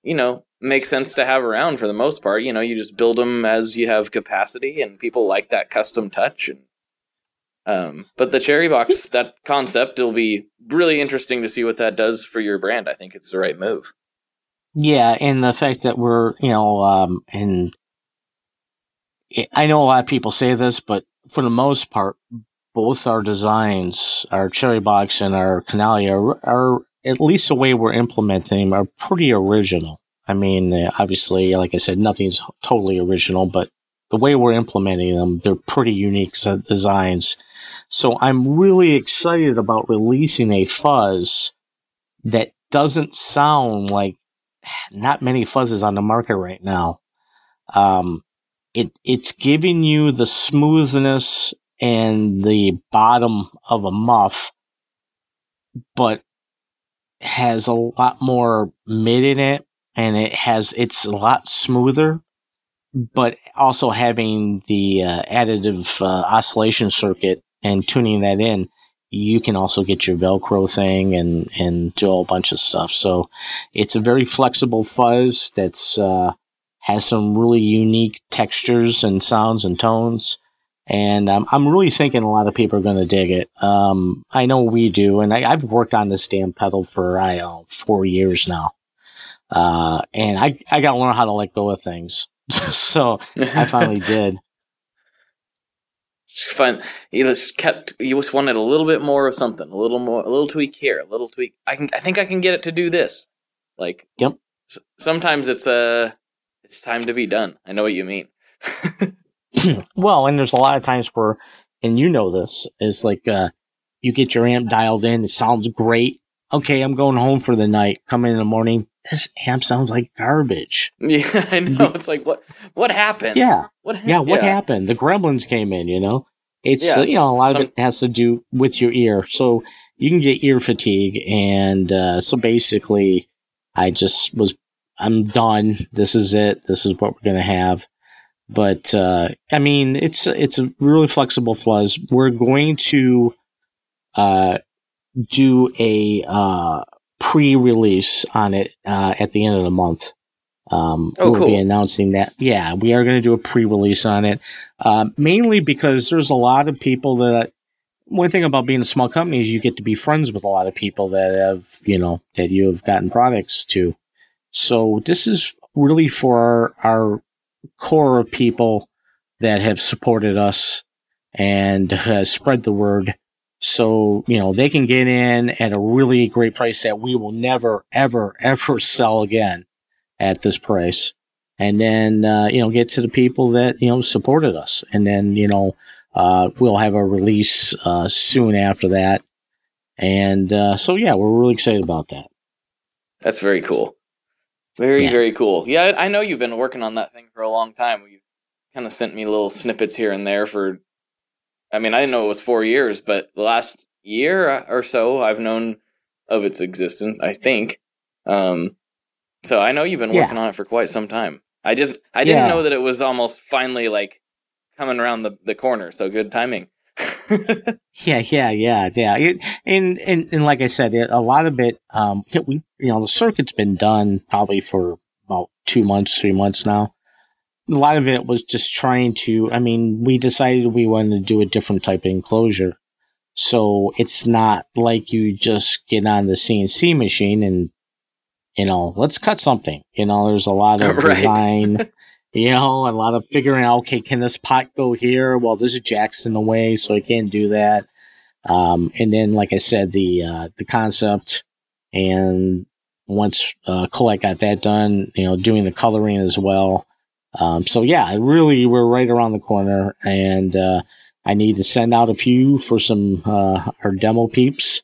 you know, make sense to have around for the most part. You know, you just build them as you have capacity, and people like that custom touch. And um, but the cherry box, that concept, it'll be really interesting to see what that does for your brand. I think it's the right move. Yeah, and the fact that we're, you know, um, and I know a lot of people say this, but for the most part, both our designs, our cherry box and our canalia, are, are at least the way we're implementing are pretty original. I mean, uh, obviously, like I said, nothing's totally original, but the way we're implementing them, they're pretty unique designs. So I'm really excited about releasing a fuzz that doesn't sound like not many fuzzes on the market right now. Um, it it's giving you the smoothness and the bottom of a muff, but has a lot more mid in it, and it has it's a lot smoother. But also having the uh, additive uh, oscillation circuit and tuning that in, you can also get your Velcro thing and and do a whole bunch of stuff. So it's a very flexible fuzz that's uh, has some really unique textures and sounds and tones. And um, I'm really thinking a lot of people are going to dig it. Um, I know we do, and I, have worked on this damn pedal for I don't know four years now. Uh, and I I got to learn how to let go of things. so I finally did. Just fun. You just kept. You just wanted a little bit more of something, a little more, a little tweak here, a little tweak. I can. I think I can get it to do this. Like. Yep. S- sometimes it's a. Uh, it's time to be done. I know what you mean. well, and there's a lot of times where, and you know this, is like uh, you get your amp dialed in, it sounds great. Okay, I'm going home for the night. Come in, in the morning. This amp sounds like garbage. Yeah, I know. It's like what what happened? Yeah, what? Ha- yeah, what yeah. happened? The gremlins came in. You know, it's yeah, uh, you know a lot some- of it has to do with your ear. So you can get ear fatigue, and uh, so basically, I just was I'm done. This is it. This is what we're going to have. But, uh, I mean, it's, it's a really flexible fuzz. We're going to, uh, do a, uh, pre-release on it, uh, at the end of the month. Um, oh, we'll cool. be announcing that. Yeah, we are going to do a pre-release on it. Uh, mainly because there's a lot of people that, one thing about being a small company is you get to be friends with a lot of people that have, you know, that you have gotten products to. So this is really for our, our core of people that have supported us and has spread the word. So, you know, they can get in at a really great price that we will never, ever, ever sell again at this price. And then, uh, you know, get to the people that, you know, supported us. And then, you know, uh, we'll have a release, uh, soon after that. And, uh, so yeah, we're really excited about that. That's very cool. Very, yeah. very cool. Yeah, I know you've been working on that thing for a long time. You've kind of sent me little snippets here and there for. I mean, I didn't know it was four years, but the last year or so, I've known of its existence. I think. Um, so I know you've been working yeah. on it for quite some time. I just I didn't yeah. know that it was almost finally like coming around the the corner. So good timing. yeah, yeah, yeah, yeah. It, and, and and like I said, it, a lot of it, um, we you know the circuit's been done probably for about two months, three months now. A lot of it was just trying to. I mean, we decided we wanted to do a different type of enclosure, so it's not like you just get on the CNC machine and you know let's cut something. You know, there's a lot of right. design. You know, a lot of figuring out, okay, can this pot go here? Well, this is jack's in the way, so I can't do that. Um, and then, like I said, the, uh, the concept and once, uh, Colette got that done, you know, doing the coloring as well. Um, so yeah, really, we're right around the corner and, uh, I need to send out a few for some, uh, our demo peeps.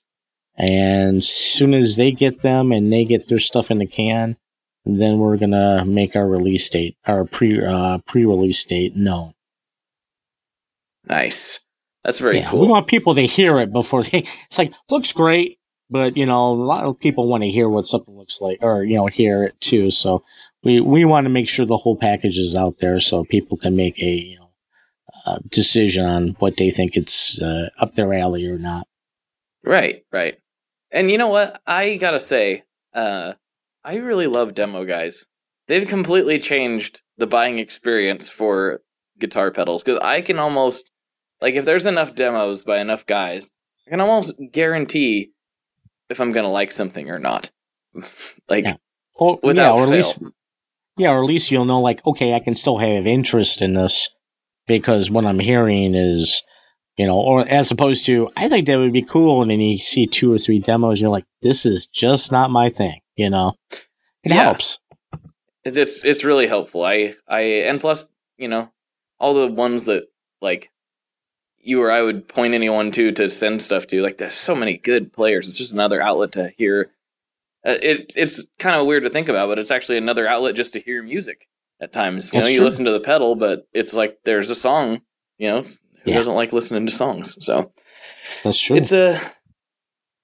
And as soon as they get them and they get their stuff in the can, then we're gonna make our release date, our pre uh, pre release date known. Nice. That's very yeah, cool. We want people to hear it before they. It's like looks great, but you know, a lot of people want to hear what something looks like, or you know, hear it too. So we we want to make sure the whole package is out there so people can make a you know a decision on what they think it's uh, up their alley or not. Right, right. And you know what? I gotta say, uh, I really love demo guys. They've completely changed the buying experience for guitar pedals because I can almost like if there's enough demos by enough guys, I can almost guarantee if I'm gonna like something or not. like yeah. or, without yeah, or fail. At least, yeah, or at least you'll know like okay, I can still have interest in this because what I'm hearing is you know, or as opposed to I think that would be cool, and then you see two or three demos, and you're like, this is just not my thing you know it yeah. helps it's it's really helpful i i and plus you know all the ones that like you or I would point anyone to to send stuff to. Like there's so many good players. It's just another outlet to hear. Uh, it it's kind of weird to think about, but it's actually another outlet just to hear music at times. You That's know, you true. listen to the pedal, but it's like there's a song. You know, who Yeah. doesn't like listening to songs? So That's true. it's a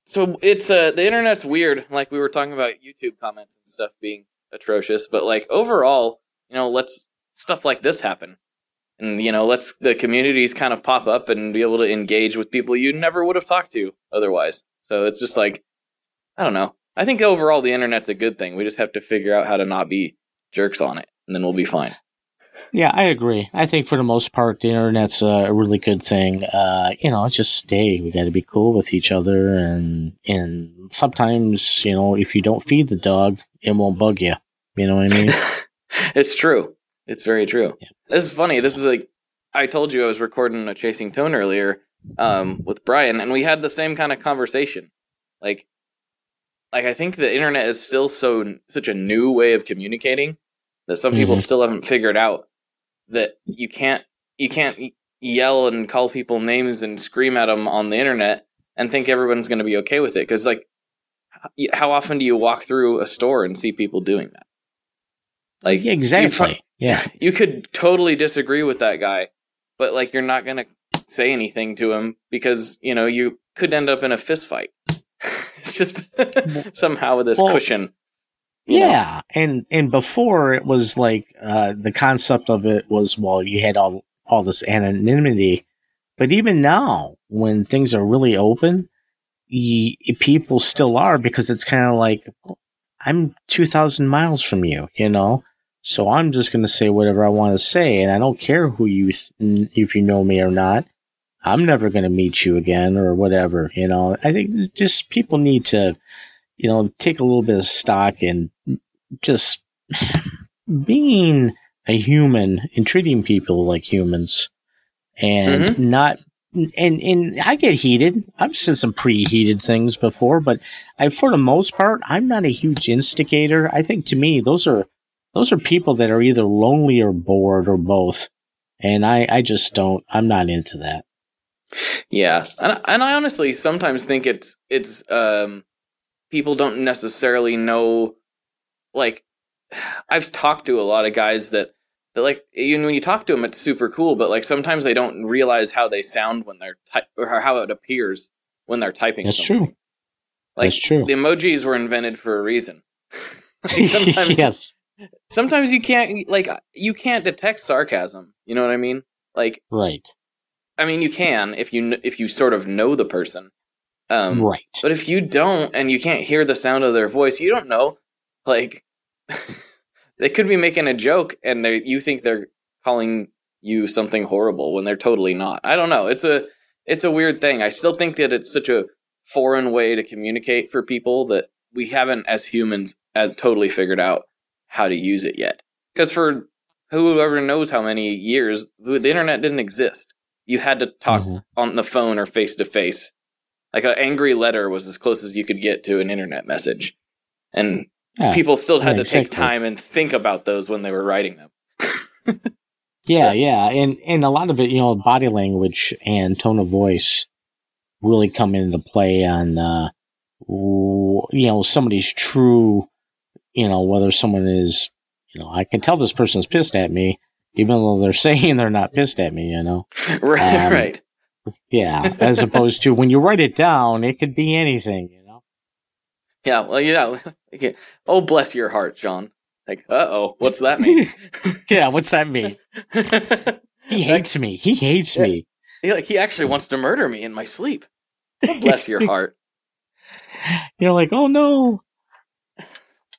so it's a the internet's weird. Like we were talking about YouTube comments and stuff being atrocious, but like overall, you know, let's stuff like this happen. And you know, let's the communities kind of pop up and be able to engage with people you never would have talked to otherwise. So it's just like I don't know. I think overall the internet's a good thing. We just have to figure out how to not be jerks on it, and then we'll be fine. Yeah, I agree. I think for the most part, the internet's a really good thing. Uh, you know, just stay. We got to be cool with each other, and and sometimes, you know, if you don't feed the dog, it won't bug you. You know what I mean? it's true. It's very true. Yeah. This is funny. This is like I told you I was recording a Chasing Tone earlier um, with Brian, and we had the same kind of conversation. Like, like I think the internet is still so such a new way of communicating that some people Mhm. still haven't figured out that you can't you can't yell and call people names and scream at them on the internet and think everyone's going to be okay with it because like how often do you walk through a store and see people doing that like Yeah, exactly. pro- yeah, you could totally disagree with that guy, but like you're not gonna say anything to him because you know you could end up in a fist fight. it's just somehow with this Well, cushion. You know. yeah. And and before it was like uh, the concept of it was well, you had all all this anonymity, but even now, when things are really open, y people still are because it's kind of like I'm two thousand miles from you, you know. So I'm just going to say whatever I want to say, and I don't care who you th- if you know me or not. I'm never going to meet you again or whatever, you know. I think just people need to, you know, take a little bit of stock and just being a human and treating people like humans and not and and I get heated. I've said some preheated things before, but I for the most part, I'm not a huge instigator. I think to me those are those are people that are either lonely or bored or both. And I, I just don't I'm not into that. Yeah, and and I honestly sometimes think it's it's um people don't necessarily know like I've talked to a lot of guys that that like you know, when you talk to them it's super cool, but like sometimes they don't realize how they sound when they're ty- or how it appears when they're typing. That's something. true. Like That's true. the emojis were invented for a reason. like sometimes yes. sometimes you can't like you can't detect sarcasm. You know what I mean? Like Right. I mean you can if you if you sort of know the person. Um, right. but if you don't and you can't hear the sound of their voice, you don't know. Like they could be making a joke and they you think they're calling you something horrible when they're totally not. I don't know. It's a it's a weird thing. I still think that it's such a foreign way to communicate for people that we haven't as humans uh, totally figured out how to use it yet. Because for whoever knows how many years the internet didn't exist. You had to talk Mhm. on the phone or face to face. Like an angry letter was as close as you could get to an internet message. And Yeah. people still had yeah, to take time and think about those when they were writing them. Yeah, So- yeah, and and a lot of it, you know, body language and tone of voice really come into play on, uh, w- you know, somebody's true, you know, whether someone is, you know, I can tell this person's pissed at me, even though they're saying they're not pissed at me, you know. right, Um, right. Yeah, as opposed to when you write it down, it could be anything, you know. Yeah, well, yeah. Oh, bless your heart, John. Like, uh oh, what's that mean? Yeah, what's that mean? He hates me. He hates Yeah. me. he, like, he actually wants to murder me in my sleep. Oh, bless your heart. You're like, oh no.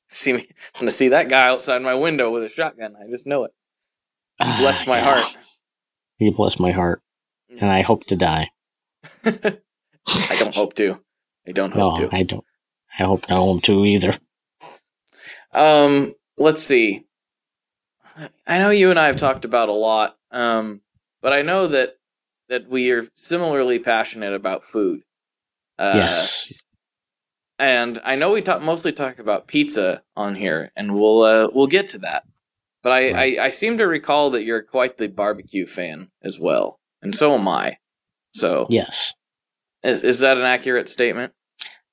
See me. I'm gonna see that guy outside my window with a shotgun. I just know it. He blessed my Yeah. heart. He blessed my heart, and I hope to die. I don't hope to. I don't No, hope to. I don't. I hope no one to either. Um, let's see. I know you and I have talked about a lot, um, but I know that that we are similarly passionate about food. Uh, yes. and I know we talk mostly talk about pizza on here, and we'll uh, we'll get to that. But I, Right. I, I seem to recall that you're quite the barbecue fan as well, and so am I. So Yes. is is that an accurate statement?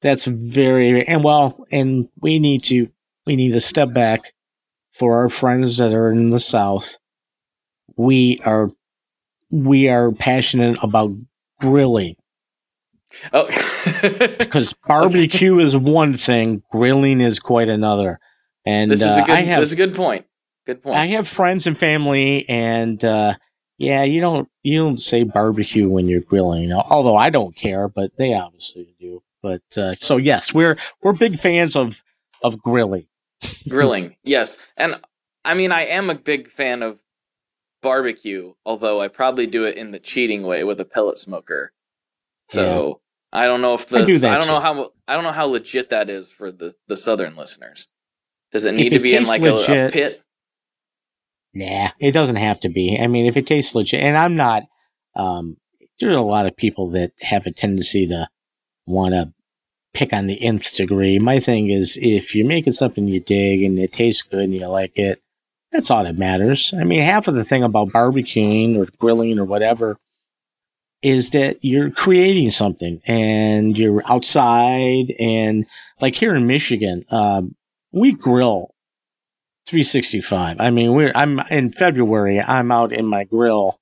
That's very and well, and we need to we need to step back for our friends that are in the South. We are we are passionate about grilling Oh, because barbecue is one thing, grilling is quite another. And this is uh, a good. I have this is a good point. Good point. I have friends and family, and uh, yeah, you don't you don't say barbecue when you're grilling. Although I don't care, but they obviously do. But uh, so yes, we're we're big fans of of grilling. Grilling, yes, and I mean I am a big fan of barbecue, although I probably do it in the cheating way with a pellet smoker. So I don't know if I this. do I don't know how. I don't know how legit that is for the the southern listeners. Does it need it to be in like a, a pit? Nah, it doesn't have to be. I mean, if it tastes legit, and I'm not. Um, there are a lot of people that have a tendency to want to pick on the nth degree. My thing is, if you're making something you dig and it tastes good and you like it, that's all that matters. I mean, half of the thing about barbecuing or grilling or whatever is that you're creating something and you're outside and like here in Michigan, um, we grill 365. I mean, we're I'm in February. I'm out in my grill,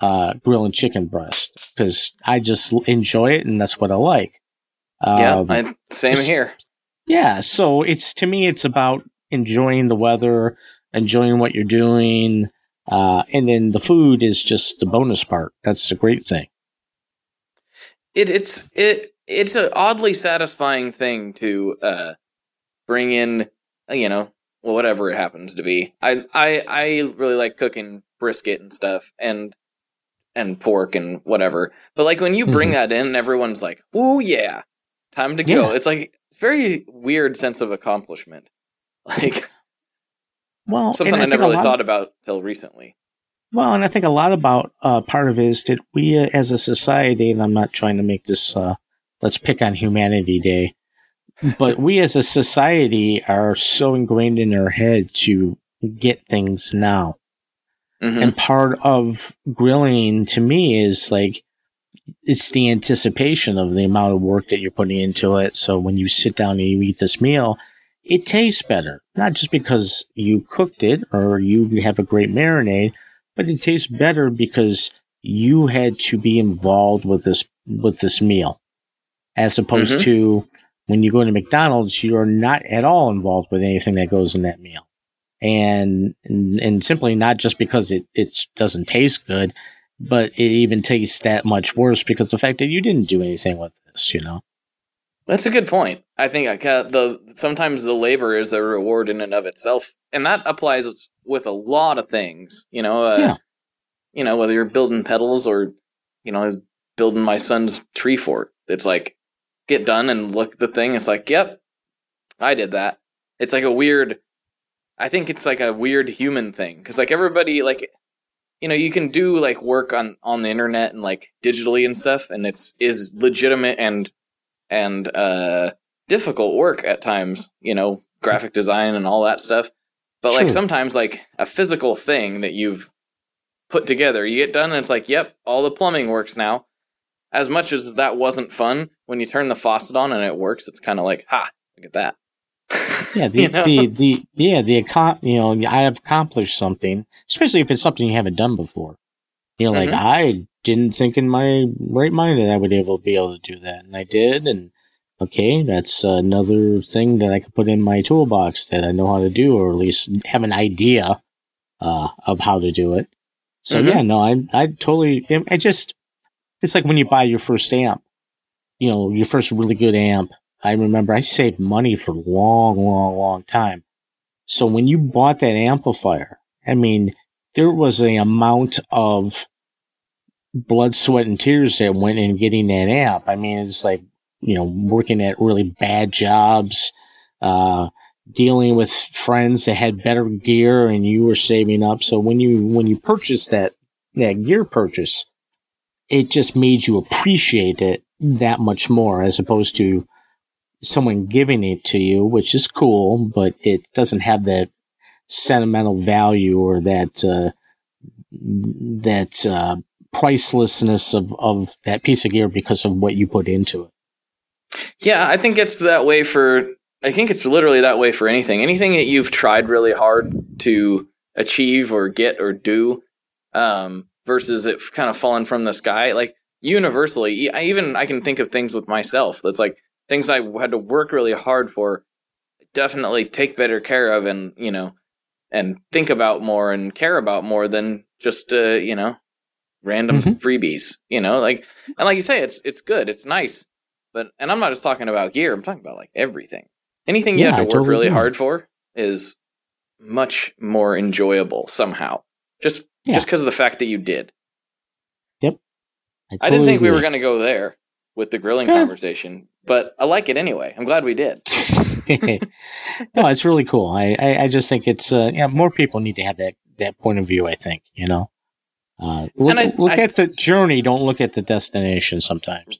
uh, grilling chicken breast because I just enjoy it and that's what I like. Yeah, Um, I, same here. yeah. So it's to me, it's about enjoying the weather, enjoying what you're doing, uh, and then the food is just the bonus part. That's the great thing. It it's it it's an oddly satisfying thing to uh bring in you know well, whatever it happens to be. I I I really like cooking brisket and stuff and and pork and whatever. But like when you bring that in, and everyone's like, "Oh yeah, time to go." Yeah. It's like it's very weird sense of accomplishment. Like Well, something and I, never really thought about till recently. Well, and I think a lot about uh, part of it is that we, uh, as a society, and I'm not trying to make this uh, let's pick on Humanity Day, but we as a society are so ingrained in our head to get things now. Mhm. And part of grilling to me is like it's the anticipation of the amount of work that you're putting into it. So when you sit down and you eat this meal, it tastes better. Not just because you cooked it or you have a great marinade, but it tastes better because you had to be involved with this with this meal. As opposed Mhm. to when you go to McDonald's, you're not at all involved with anything that goes in that meal and and, and simply not just because it it doesn't taste good, but it even tastes that much worse because the fact that you didn't do anything with this, you know. That's a good point. I think I ca- the sometimes the labor is a reward in and of itself, and that applies with a lot of things. You know, uh, Yeah. you know whether you're building pedals or you know building my son's tree fort. It's like get done and look at the thing. It's like, yep, I did that. It's like a weird. I think it's like a weird human thing because like everybody like you know you can do like work on on the internet and like digitally and stuff and it's is legitimate and and uh difficult work at times you know graphic design and all that stuff but like Sure. sometimes like a physical thing that you've put together you get done and it's like yep all the plumbing works now as much as that wasn't fun when you turn the faucet on and it works it's kind of like ha look at that Yeah, the You know? the, the yeah the accom- you know I have accomplished something, especially if it's something you haven't done before. You know, like Mhm. I didn't think in my right mind that I would able be able to do that, and I did. And okay, that's another thing that I could put in my toolbox that I know how to do, or at least have an idea uh, of how to do it. So Mhm. yeah, no, I I totally. I just it's like when you buy your first amp, you know, your first really good amp. I remember I saved money for a long, long, long time. So when you bought that amplifier, I mean, there was an amount of blood, sweat, and tears that went in getting that amp. I mean, it's like, you know, working at really bad jobs, uh, dealing with friends that had better gear and you were saving up. So when you, when you purchased that, that gear purchase, it just made you appreciate it that much more as opposed to someone giving it to you, which is cool, but it doesn't have that sentimental value or that uh, that uh, pricelessness of of that piece of gear because of what you put into it. Yeah, I think it's that way for. I think it's literally that way for anything. Anything that you've tried really hard to achieve or get or do, um, versus it kind of falling from the sky. Like universally, I even I can think of things with myself that's like things I had to work really hard for. Definitely take better care of, and you know, and think about more and care about more than just uh, you know, random Mhm. freebies. You know, like and like you say, it's it's good, it's nice, but and I'm not just talking about gear. I'm talking about like everything. Anything you Yeah, had to I work totally really agree. hard for is much more enjoyable somehow. Just Yeah. just because of the fact that you did. I didn't totally think we were going to go there with the grilling Yeah. conversation, but I like it anyway. I'm glad we did. no, it's really cool. I, I, I just think it's uh, yeah, more people need to have that that point of view. I think you know, uh, look, I- look I- at the journey. Don't look at the destination. Sometimes.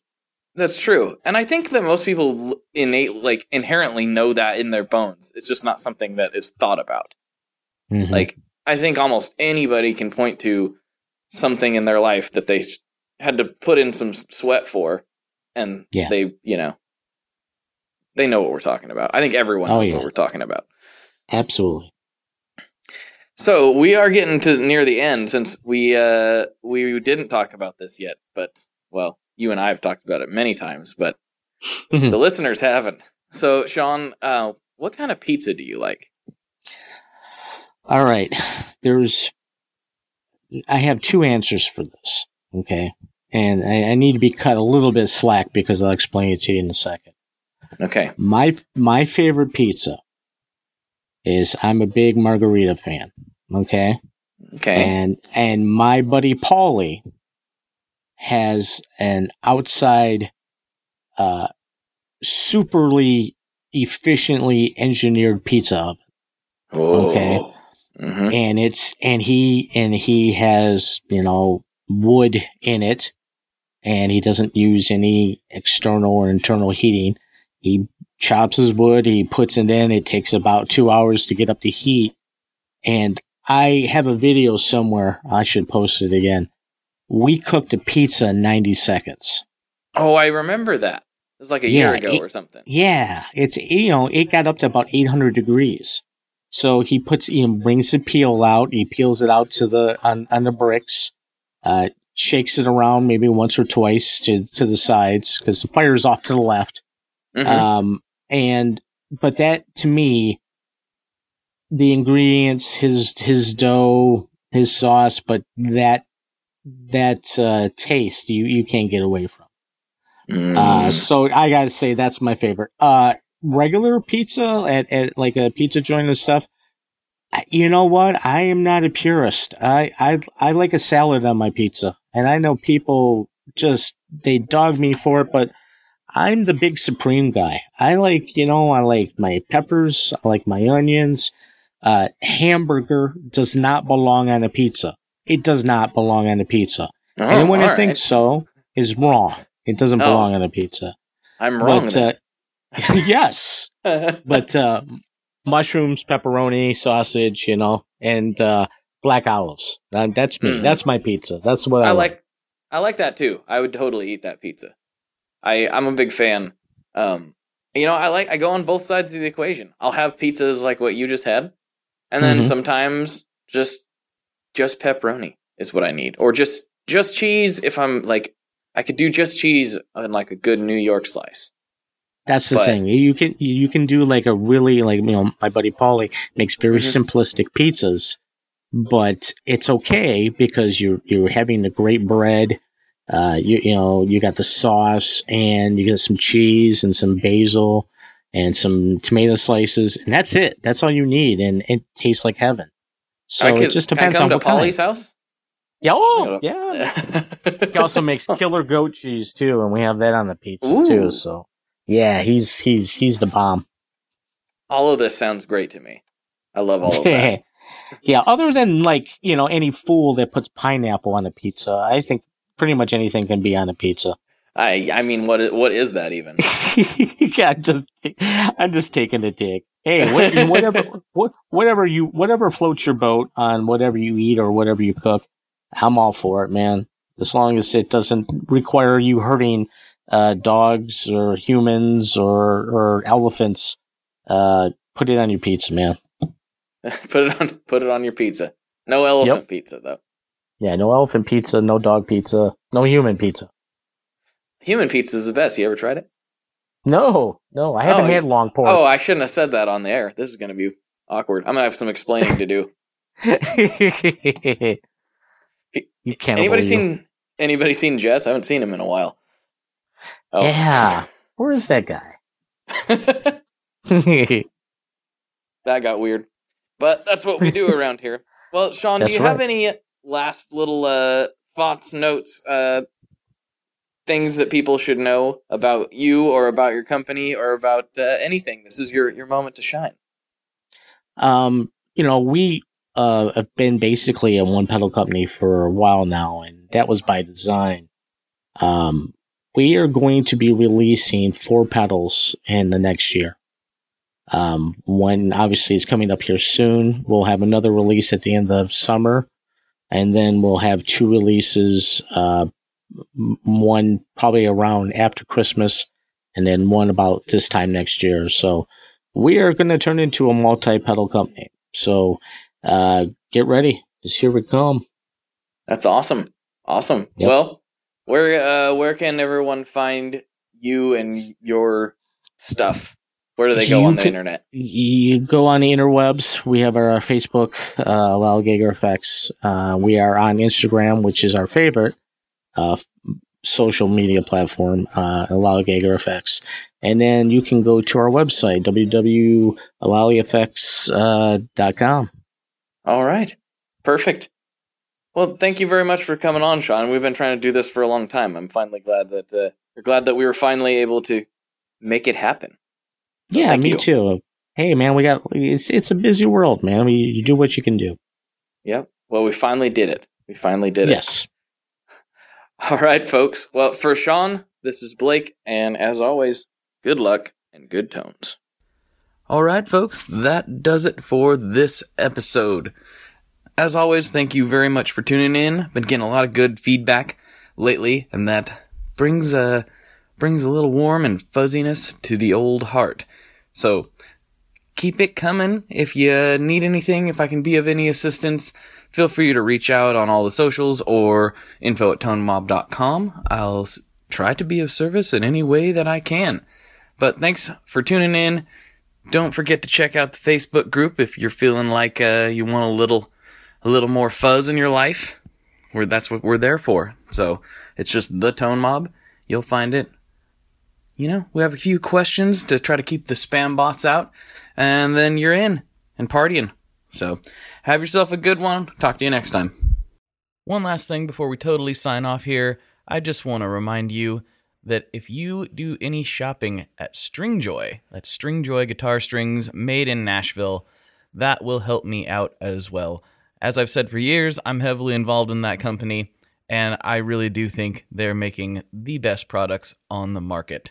That's true. And I think that most people innate like inherently know that in their bones. It's just not something that is thought about. Mhm. Like I think almost anybody can point to something in their life that they had to put in some sweat for and Yeah. they, you know, they know what we're talking about. I think everyone Oh, knows yeah. what we're talking about. absolutely. So we are getting to near the end since we uh we didn't talk about this yet, but well, you and I have talked about it many times, but Mhm. the listeners haven't. So Sean, uh, what kind of pizza do you like? All right. There's. I have two answers for this. Okay, and I, I need to be cut a little bit slack because I'll explain it to you in a second. Okay. My my favorite pizza is I'm a big margarita fan. Okay. Okay. and and my buddy Paulie has an outside uh superly efficiently engineered pizza oven okay. hmm and it's and he and he has you know wood in it and he doesn't use any external or internal heating he chops his wood he puts it in it takes about two hours to get up to heat and i have a video somewhere i should post it again we cooked a pizza in 90 seconds Oh, I remember that. It was like a year ago it- or something. Yeah, it's you know it got up to about 800 degrees. So he puts you know, brings the peel out. He peels it out to the on, on the bricks, uh, shakes it around maybe once or twice to to the sides because the fire is off to the left. Mhm. Um, and but that to me, the ingredients, his his dough, his sauce, but that that uh, taste you you can't get away from. Mm. Uh, so I gotta say that's my favorite. Uh, regular pizza at, at like a pizza joint and stuff. You know what? I am not a purist. I, I I like a salad on my pizza, and I know people just they dog me for it, but I'm the big supreme guy. I like you know I like my peppers, I like my onions. Uh, hamburger does not belong on a pizza. It does not belong on a pizza. Oh, Anyone all that thinks so is wrong. It doesn't Oh. belong on a pizza. I'm wrong. But uh, yes, but uh, mushrooms, pepperoni, sausage, you know, and uh, black olives. That's me. Mhm. That's my pizza. That's what I, I like. like I like that too. I would totally eat that pizza. I I'm a big fan. Um, you know, I like I go on both sides of the equation. I'll have pizzas like what you just had, and then Mhm. sometimes just just pepperoni is what I need, or just just cheese. If I'm like, I could do just cheese on like a good New York slice. That's the but- thing. You can you can do like a really like you know my buddy Paulie makes very Mhm. simplistic pizzas, but it's okay because you're you're having the great bread. Uh, you you know you got the sauce and you got some cheese and some basil and some tomato slices and that's it. That's all you need and it tastes like heaven. So could, it just depends on to what kind. Paulie's house. Yeah, oh, yeah. yeah. He also makes killer goat cheese too, and we have that on the pizza Ooh. too. So yeah, he's he's he's the bomb. all of this sounds great to me. I love all of that. yeah, other than like, you know, any fool that puts pineapple on a pizza, I think pretty much anything can be on a pizza. I I mean, what what is that even? yeah, I'm just I'm just taking a dig. Hey, what, whatever, what, whatever you, whatever floats your boat on whatever you eat or whatever you cook, I'm all for it, man. As long as it doesn't require you hurting uh, dogs or humans or or elephants, uh, put it on your pizza, man. put it on put it on your pizza. No elephant yep. pizza though. Yeah, no elephant pizza, no dog pizza, no human pizza. Human pizza is the best. You ever tried it? No, no, I haven't oh, had long pork. Oh, I shouldn't have said that on the air. This is going to be awkward. I'm going to have some explaining to do. you can't. Anybody seen anybody seen Jess? I haven't seen him in a while. Oh. Yeah, where is that guy? that got weird, but that's what we do around here. Well, Sean, that's do you right. have any last little uh, thoughts, notes, uh, things that people should know about you or about your company or about uh, anything. This is your your moment to shine. Um, you know, we uh, have been basically a one pedal company for a while now, and that was by design. Um, we are going to be releasing four pedals in the next year. Um, one obviously is coming up here soon. We'll have another release at the end of summer, and then we'll have two releases uh, one probably around after Christmas, and then one about this time next year. So we are going to turn into a multi-pedal company. So uh, get ready, because here we come. That's awesome, awesome. Yep. Well, where uh, where can everyone find you and your stuff? Where do they go you on the internet? You go on the interwebs. We have our Facebook, uh, Lollygagger Effects. Uh, we are on Instagram, which is our favorite uh, social media platform, uh, Lollygagger Effects. And then you can go to our website, www.lollyeffects.com. All right. Perfect. Well, thank you very much for coming on, Sean. We've been trying to do this for a long time. I'm finally glad that uh, we're glad that we were finally able to make it happen. So yeah, me you. too. Hey, man, we got it's it's a busy world, man. We, you do what you can do. Yep. Well, we finally did it. We finally did it. Yes. All right, folks. Well, for Sean, this is Blake, and as always, good luck and good tones. All right, folks, that does it for this episode. As always, thank you very much for tuning in. Been getting a lot of good feedback lately, and that brings a brings a little warm and fuzziness to the old heart. So keep it coming. If you need anything, if I can be of any assistance, feel free to reach out on all the socials or info at tonemob.com. I'll try to be of service in any way that I can. But thanks for tuning in. Don't forget to check out the Facebook group if you're feeling like uh, you want a little a little more fuzz in your life. Where that's what we're there for. So it's just the Tone Mob. You'll find it. You know, we have a few questions to try to keep the spam bots out, and then you're in and partying. So, have yourself a good one. Talk to you next time. One last thing before we totally sign off here. I just want to remind you that if you do any shopping at Stringjoy, that's Stringjoy guitar strings made in Nashville, that will help me out as well. As I've said for years, I'm heavily involved in that company, and I really do think they're making the best products on the market.